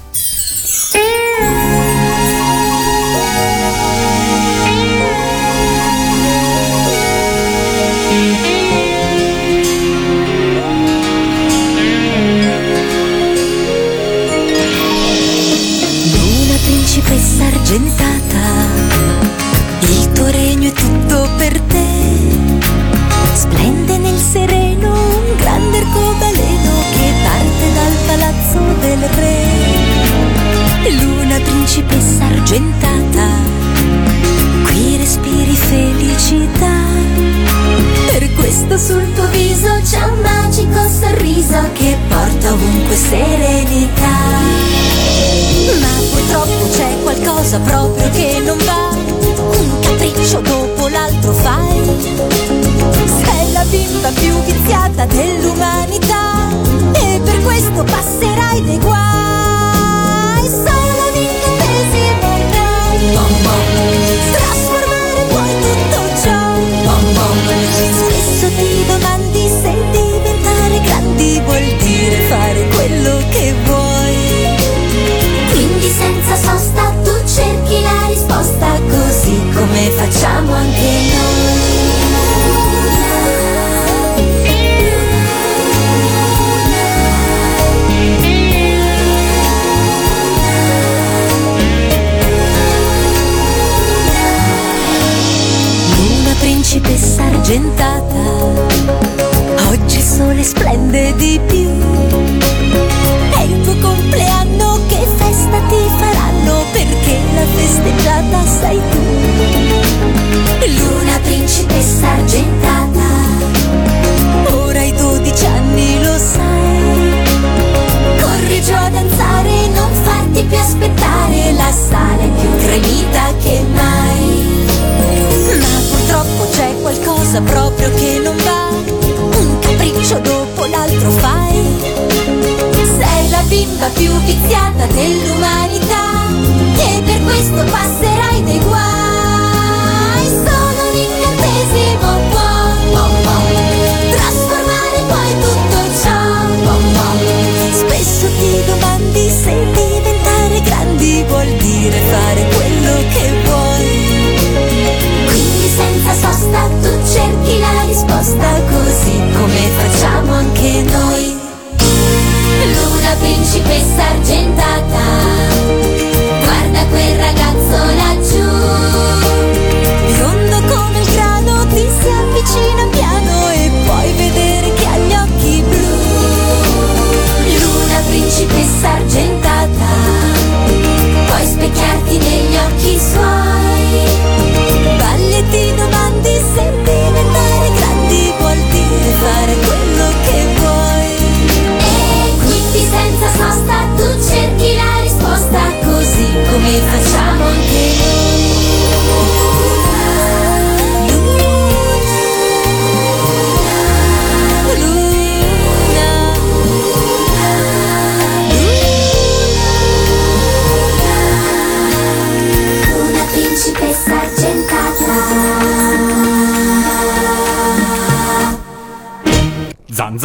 Luna principessa argentata, del re. Luna principessa argentata, qui respiri felicità. Per questo sul tuo viso c'è un magico sorriso che porta ovunque serenità. Ma purtroppo c'è qualcosa proprio che non va. Un capriccio dopo l'altro fai. La bimba più viziata dell'umanità. E per questo passerai dei guai. Solo l'incantesimo puoi trasformare poi tutto ciò. Spesso ti domandi se diventare grandi vuol dire fare quello che vuoi. Quindi senza sosta tu cerchi la risposta così come facciamo anche noi. Principessa argentata, oggi il sole splende di più. È il tuo compleanno, che festa ti faranno perché la festeggiata sei tu. Luna principessa argentata, ora hai 12 anni lo sai. Corri giù a danzare, non farti più aspettare, la sala è più gremita qualcosa proprio che non va, un capriccio dopo l'altro fai. Sei la bimba più viziata dell'umanità e per questo passerai dei guai. Solo l'incantesimo può trasformare poi tutto ciò. Spesso ti domandi se diventare grandi vuol dire fare quello che sosta tu cerchi la risposta così come facciamo anche noi. Luna principessa argentata, guarda quel ragazzo laggiù. Biondo come il grano ti si avvicina piano e puoi vedere che ha gli occhi blu. Luna principessa argentata, puoi specchiarti negli occhi suoi. Balli come facciamo anche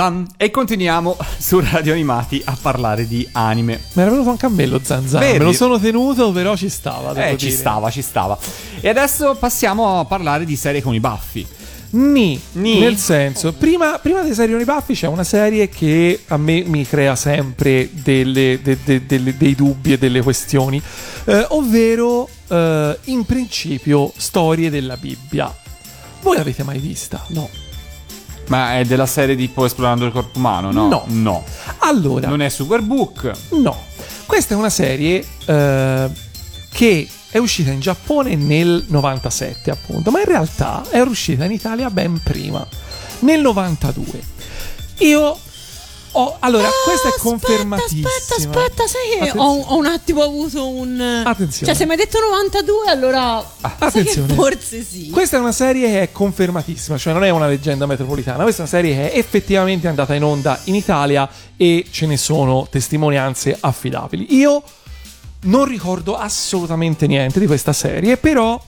Zan zan e continuiamo su Radio Animati a parlare di anime. Mi era venuto anche a me lo zanzano. Vedi? Me lo sono tenuto, però ci stava. Eh, ci dire. stava, ci stava. E adesso passiamo a parlare di serie con i baffi. Ni, Ni? nel senso, prima, prima dei serioni baffi c'è una serie che a me mi crea sempre delle- de- de- delle- dei dubbi e delle questioni, eh, ovvero eh, in principio storie della Bibbia. Voi l'avete mai vista? No. Ma è della serie tipo Esplorando il corpo umano, no? No. No. Allora, Non è Superbook. No, questa è una serie eh, che è uscita in Giappone nel 97, appunto, ma in realtà è uscita in Italia ben prima, nel 92. Io ho allora, questa è confermatissima. Ah, Aspetta, aspetta, sai che ho, ho un attimo avuto un. Attenzione. Cioè, se mi hai detto 92, allora. che attenzione. forse sì. Questa è una serie che è confermatissima, cioè non è una leggenda metropolitana, questa è una serie che è effettivamente andata in onda in Italia e ce ne sono testimonianze affidabili. Io non ricordo assolutamente niente di questa serie, però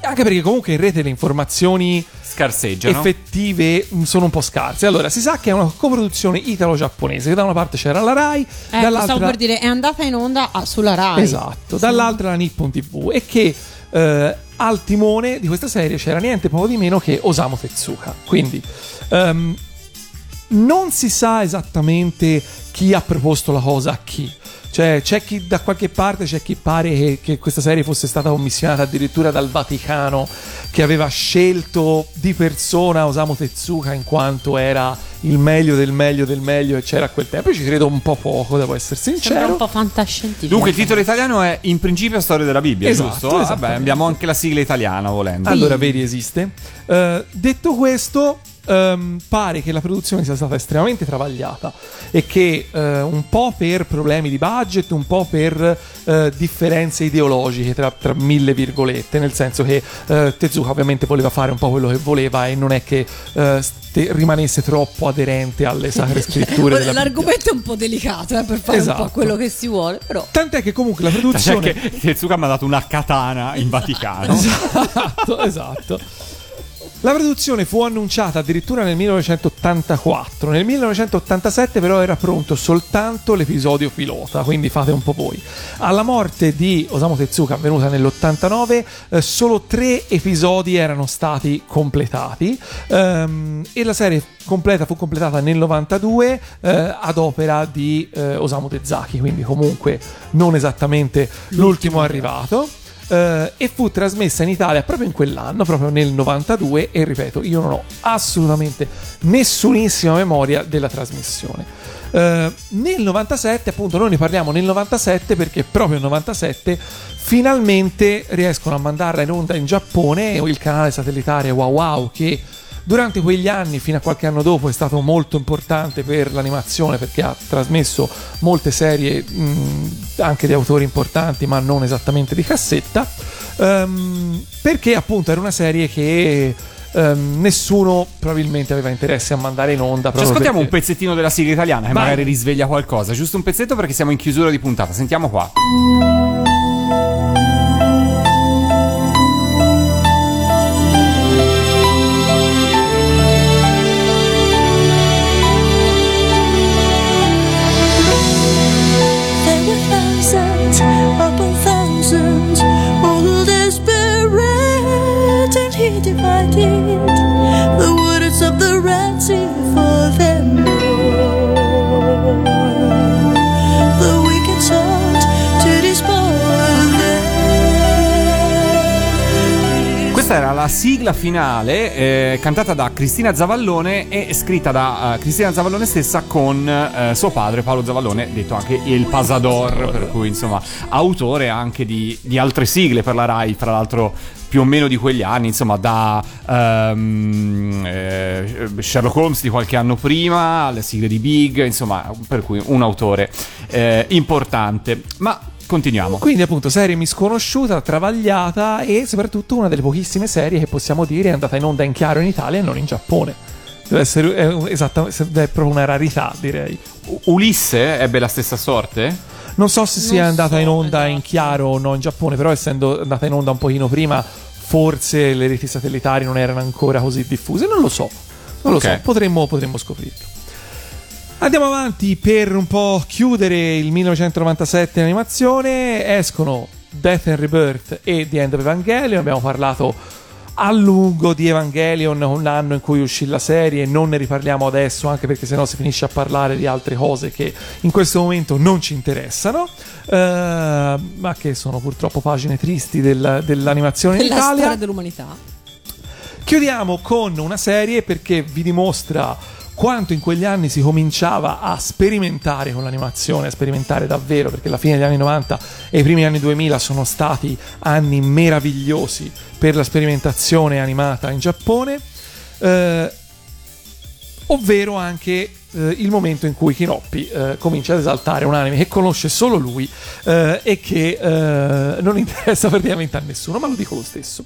anche perché comunque in rete le informazioni Scarseggiano. effettive mh, sono un po' scarse. Allora, si sa che è una coproduzione italo-giapponese, che da una parte c'era la Rai, Ecco, dall'altra stavo per dire, è andata in onda a- sulla Rai. Esatto, dall'altra la Nippon TV e che eh, al timone di questa serie c'era niente poco di meno che Osamu Tezuka. Quindi ehm, non si sa esattamente chi ha proposto la cosa a chi. Cioè, c'è chi da qualche parte, c'è chi pare che, che questa serie fosse stata commissionata addirittura dal Vaticano, che aveva scelto di persona Osamu Tezuka in quanto era il meglio del meglio del meglio e c'era a quel tempo. Io ci credo un po' poco, devo essere Sembra sincero. un po' fantascientifico. Dunque il titolo italiano è In principio storia della Bibbia, Esatto, giusto? Vabbè, abbiamo anche la sigla italiana volendo. Allora, vedi, esiste. Eh, detto questo, ehm, pare che la produzione sia stata estremamente travagliata e che eh, un po' per problemi di budget, un po' per eh, differenze ideologiche tra, tra mille virgolette, nel senso che eh, Tezuka ovviamente voleva fare un po' quello che voleva e non è che eh, rimanesse troppo aderente alle sacre scritture della Bibbia. L'argomento è un po' delicato eh, per fare un Esatto. po' quello che si vuole, però. Tant'è che comunque la Cioè produzione... che Tezuka mi ha dato una katana in Vaticano. esatto, esatto. La produzione fu annunciata addirittura nel 1984. Nel 1987 però era pronto soltanto l'episodio pilota, quindi fate un po' voi. Alla morte di Osamu Tezuka avvenuta nell'89, eh, solo tre episodi erano stati completati ehm, e la serie completa fu completata nel 92 eh, ad opera di eh, Osamu Tezuki, quindi comunque non esattamente l'ultimo arrivato eh, e fu trasmessa in Italia proprio in quell'anno, proprio nel 92 e ripeto, io non ho assolutamente nessunissima memoria della trasmissione. Eh, nel 97, appunto, noi ne parliamo nel 97 perché proprio nel 97 finalmente riescono a mandarla in onda in Giappone il canale satellitare Wow Wow che durante quegli anni, fino a qualche anno dopo, è stato molto importante per l'animazione perché ha trasmesso molte serie mh, anche di autori importanti, ma non esattamente di cassetta. ehm, perché appunto era una serie che ehm, nessuno probabilmente aveva interesse a mandare in onda. Ci ascoltiamo un perché- pezzettino della sigla italiana che Vai. magari risveglia qualcosa. Giusto un pezzetto perché siamo in chiusura di puntata. Sentiamo qua. Divided the waters of the Red Sea for them. Era la sigla finale eh, cantata da Cristina Zavallone e scritta da eh, Cristina Zavallone stessa con eh, suo padre Paolo Zavallone, detto anche il Pasador, per cui insomma autore anche di, di altre sigle per la RAI, fra l'altro più o meno di quegli anni, insomma da ehm, eh, Sherlock Holmes di qualche anno prima, alle sigle di Big, insomma per cui un autore eh, importante. Ma continuiamo. Quindi, appunto, serie misconosciuta, travagliata e soprattutto una delle pochissime serie che possiamo dire è andata in onda in chiaro in Italia e non in Giappone. Deve essere è, esattamente, è proprio una rarità, direi. U- Ulisse ebbe la stessa sorte? Non so se sia Non andata so, in onda in esatto. chiaro o no in Giappone, però essendo andata in onda un pochino prima, forse le reti satellitari non erano ancora così diffuse. Non lo so, non lo Ok. so, potremmo, potremmo scoprirlo. Andiamo avanti per un po' chiudere il 1997 in animazione. Escono Death and Rebirth e The End of Evangelion. Abbiamo parlato a lungo di Evangelion un anno in cui uscì la serie non ne riparliamo adesso anche perché sennò si finisce a parlare di altre cose che in questo momento non ci interessano eh, ma che sono purtroppo pagine tristi del- dell'animazione in La Italia storia dell'umanità. Chiudiamo con una serie perché vi dimostra quanto in quegli anni si cominciava a sperimentare con l'animazione, a sperimentare davvero, perché la fine degli anni 90 e i primi anni 2000 sono stati anni meravigliosi per la sperimentazione animata in Giappone, eh, ovvero anche eh, il momento in cui Kinoppi eh, comincia ad esaltare un anime che conosce solo lui eh, e che eh, non interessa praticamente a nessuno, ma lo dico lo stesso.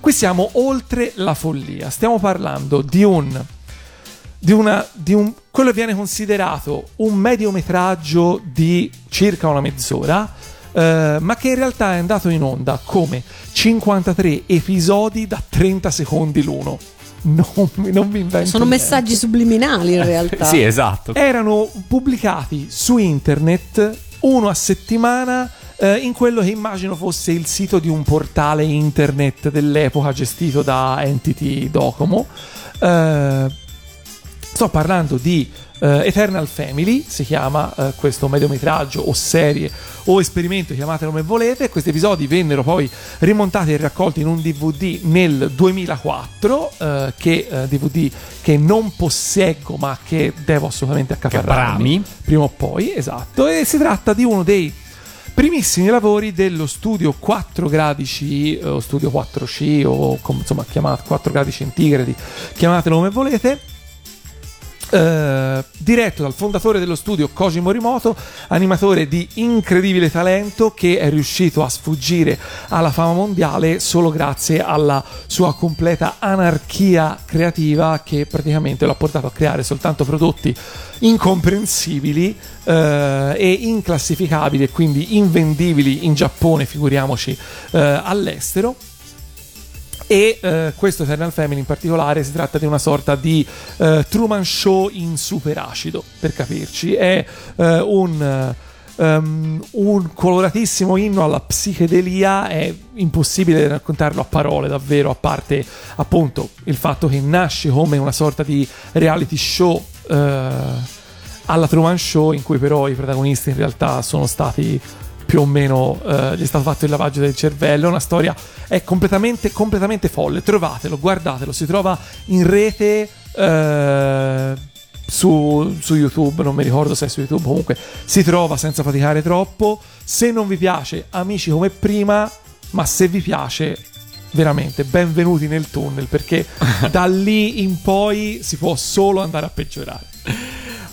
Qui siamo oltre la follia, stiamo parlando di un di, una, di un, quello che viene considerato un mediometraggio di circa una mezz'ora, eh, ma che in realtà è andato in onda come 53 episodi da 30 secondi l'uno. Non, non vi invento Sono niente. messaggi subliminali in realtà. Sì, esatto. Erano pubblicati su internet uno a settimana eh, in quello che immagino fosse il sito di un portale internet dell'epoca gestito da Entity Docomo. Eh, sto parlando di eh, Eternal Family, si chiama eh, questo mediometraggio o serie o esperimento, chiamatelo come volete. Questi episodi vennero poi rimontati e raccolti in un DVD nel 2004, eh, che DVD che non posseggo ma che devo assolutamente accaparrarmi prima o poi, esatto, e si tratta di uno dei primissimi lavori dello studio 4 gradi C o studio 4C o insomma chiamate 4 gradi centigradi, chiamatelo come volete. Eh, diretto dal fondatore dello studio Koji Morimoto, animatore di incredibile talento che è riuscito a sfuggire alla fama mondiale solo grazie alla sua completa anarchia creativa che praticamente lo ha portato a creare soltanto prodotti incomprensibili eh, e inclassificabili e quindi invendibili in Giappone, figuriamoci eh, all'estero. E eh, questo Eternal Family in particolare si tratta di una sorta di eh, Truman Show in super acido, per capirci. È eh, un, um, un coloratissimo inno alla psichedelia, è impossibile raccontarlo a parole davvero, a parte appunto il fatto che nasce come una sorta di reality show eh, alla Truman Show, in cui però i protagonisti in realtà sono stati più o meno eh, gli è stato fatto il lavaggio del cervello. Una storia è completamente, completamente folle. Trovatelo, guardatelo. Si trova in rete eh, su, su YouTube. Non mi ricordo se è su YouTube. Comunque si trova senza faticare troppo. Se non vi piace, amici come prima. Ma se vi piace, veramente benvenuti nel tunnel. Perché da lì in poi si può solo andare a peggiorare.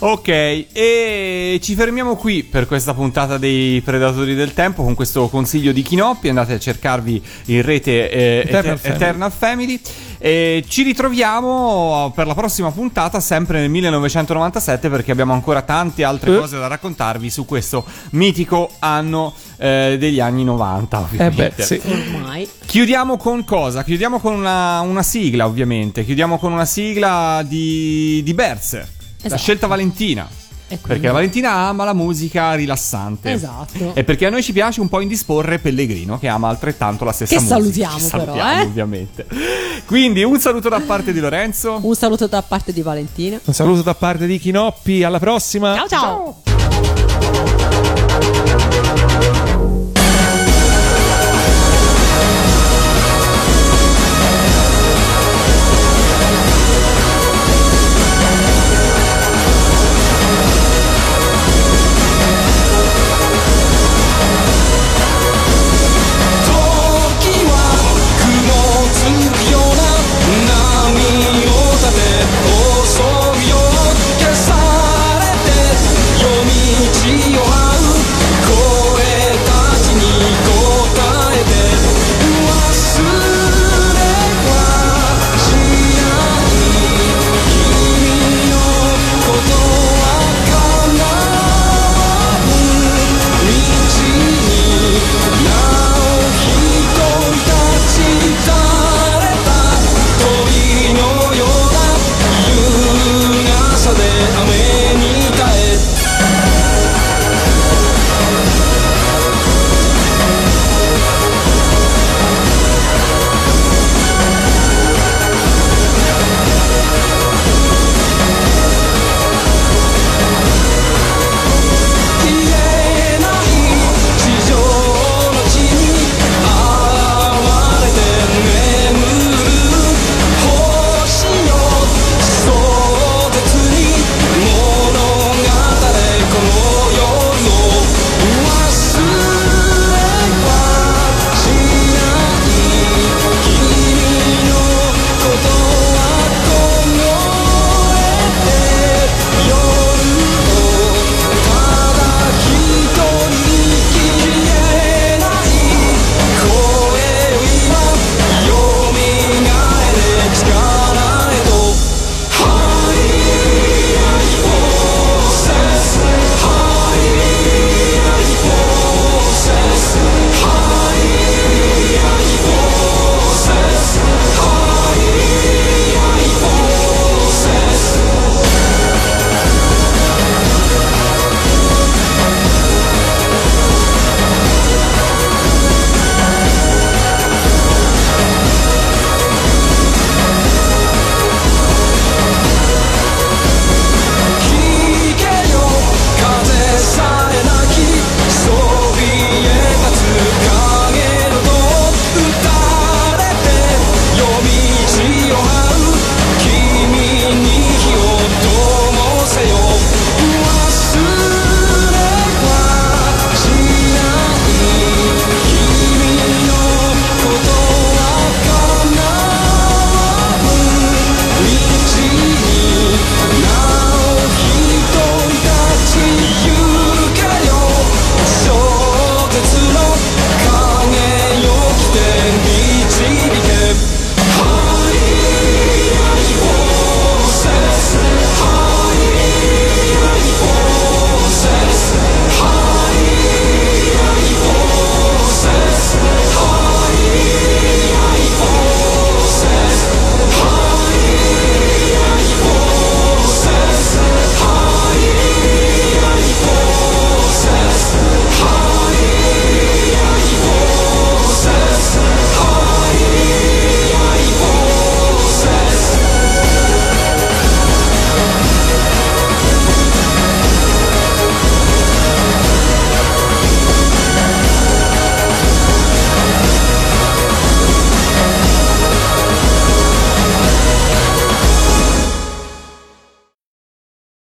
Ok, e ci fermiamo qui per questa puntata dei Predatori del Tempo con questo consiglio di Kinoppi. Andate a cercarvi in rete eh, Eternal Eter- Family. Eternal Family. E ci ritroviamo per la prossima puntata, sempre nel 1997, perché abbiamo ancora tante altre Eh. cose da raccontarvi su questo mitico anno eh, degli anni 90. Eh Ovviamente. beh, sì. Ormai. Chiudiamo con cosa? Chiudiamo con una, una sigla, ovviamente. Chiudiamo con una sigla di, di Berzer. La Esatto. scelta Valentina. Perché Valentina ama la musica rilassante. Esatto. E perché a noi ci piace un po' indisporre Pellegrino, che ama altrettanto la stessa Che musica. salutiamo Che però, salutiamo, eh. ovviamente. Quindi un saluto da parte di Lorenzo. Un saluto da parte di Valentina. Un saluto da parte di Kinoppi. Alla prossima. ciao. ciao.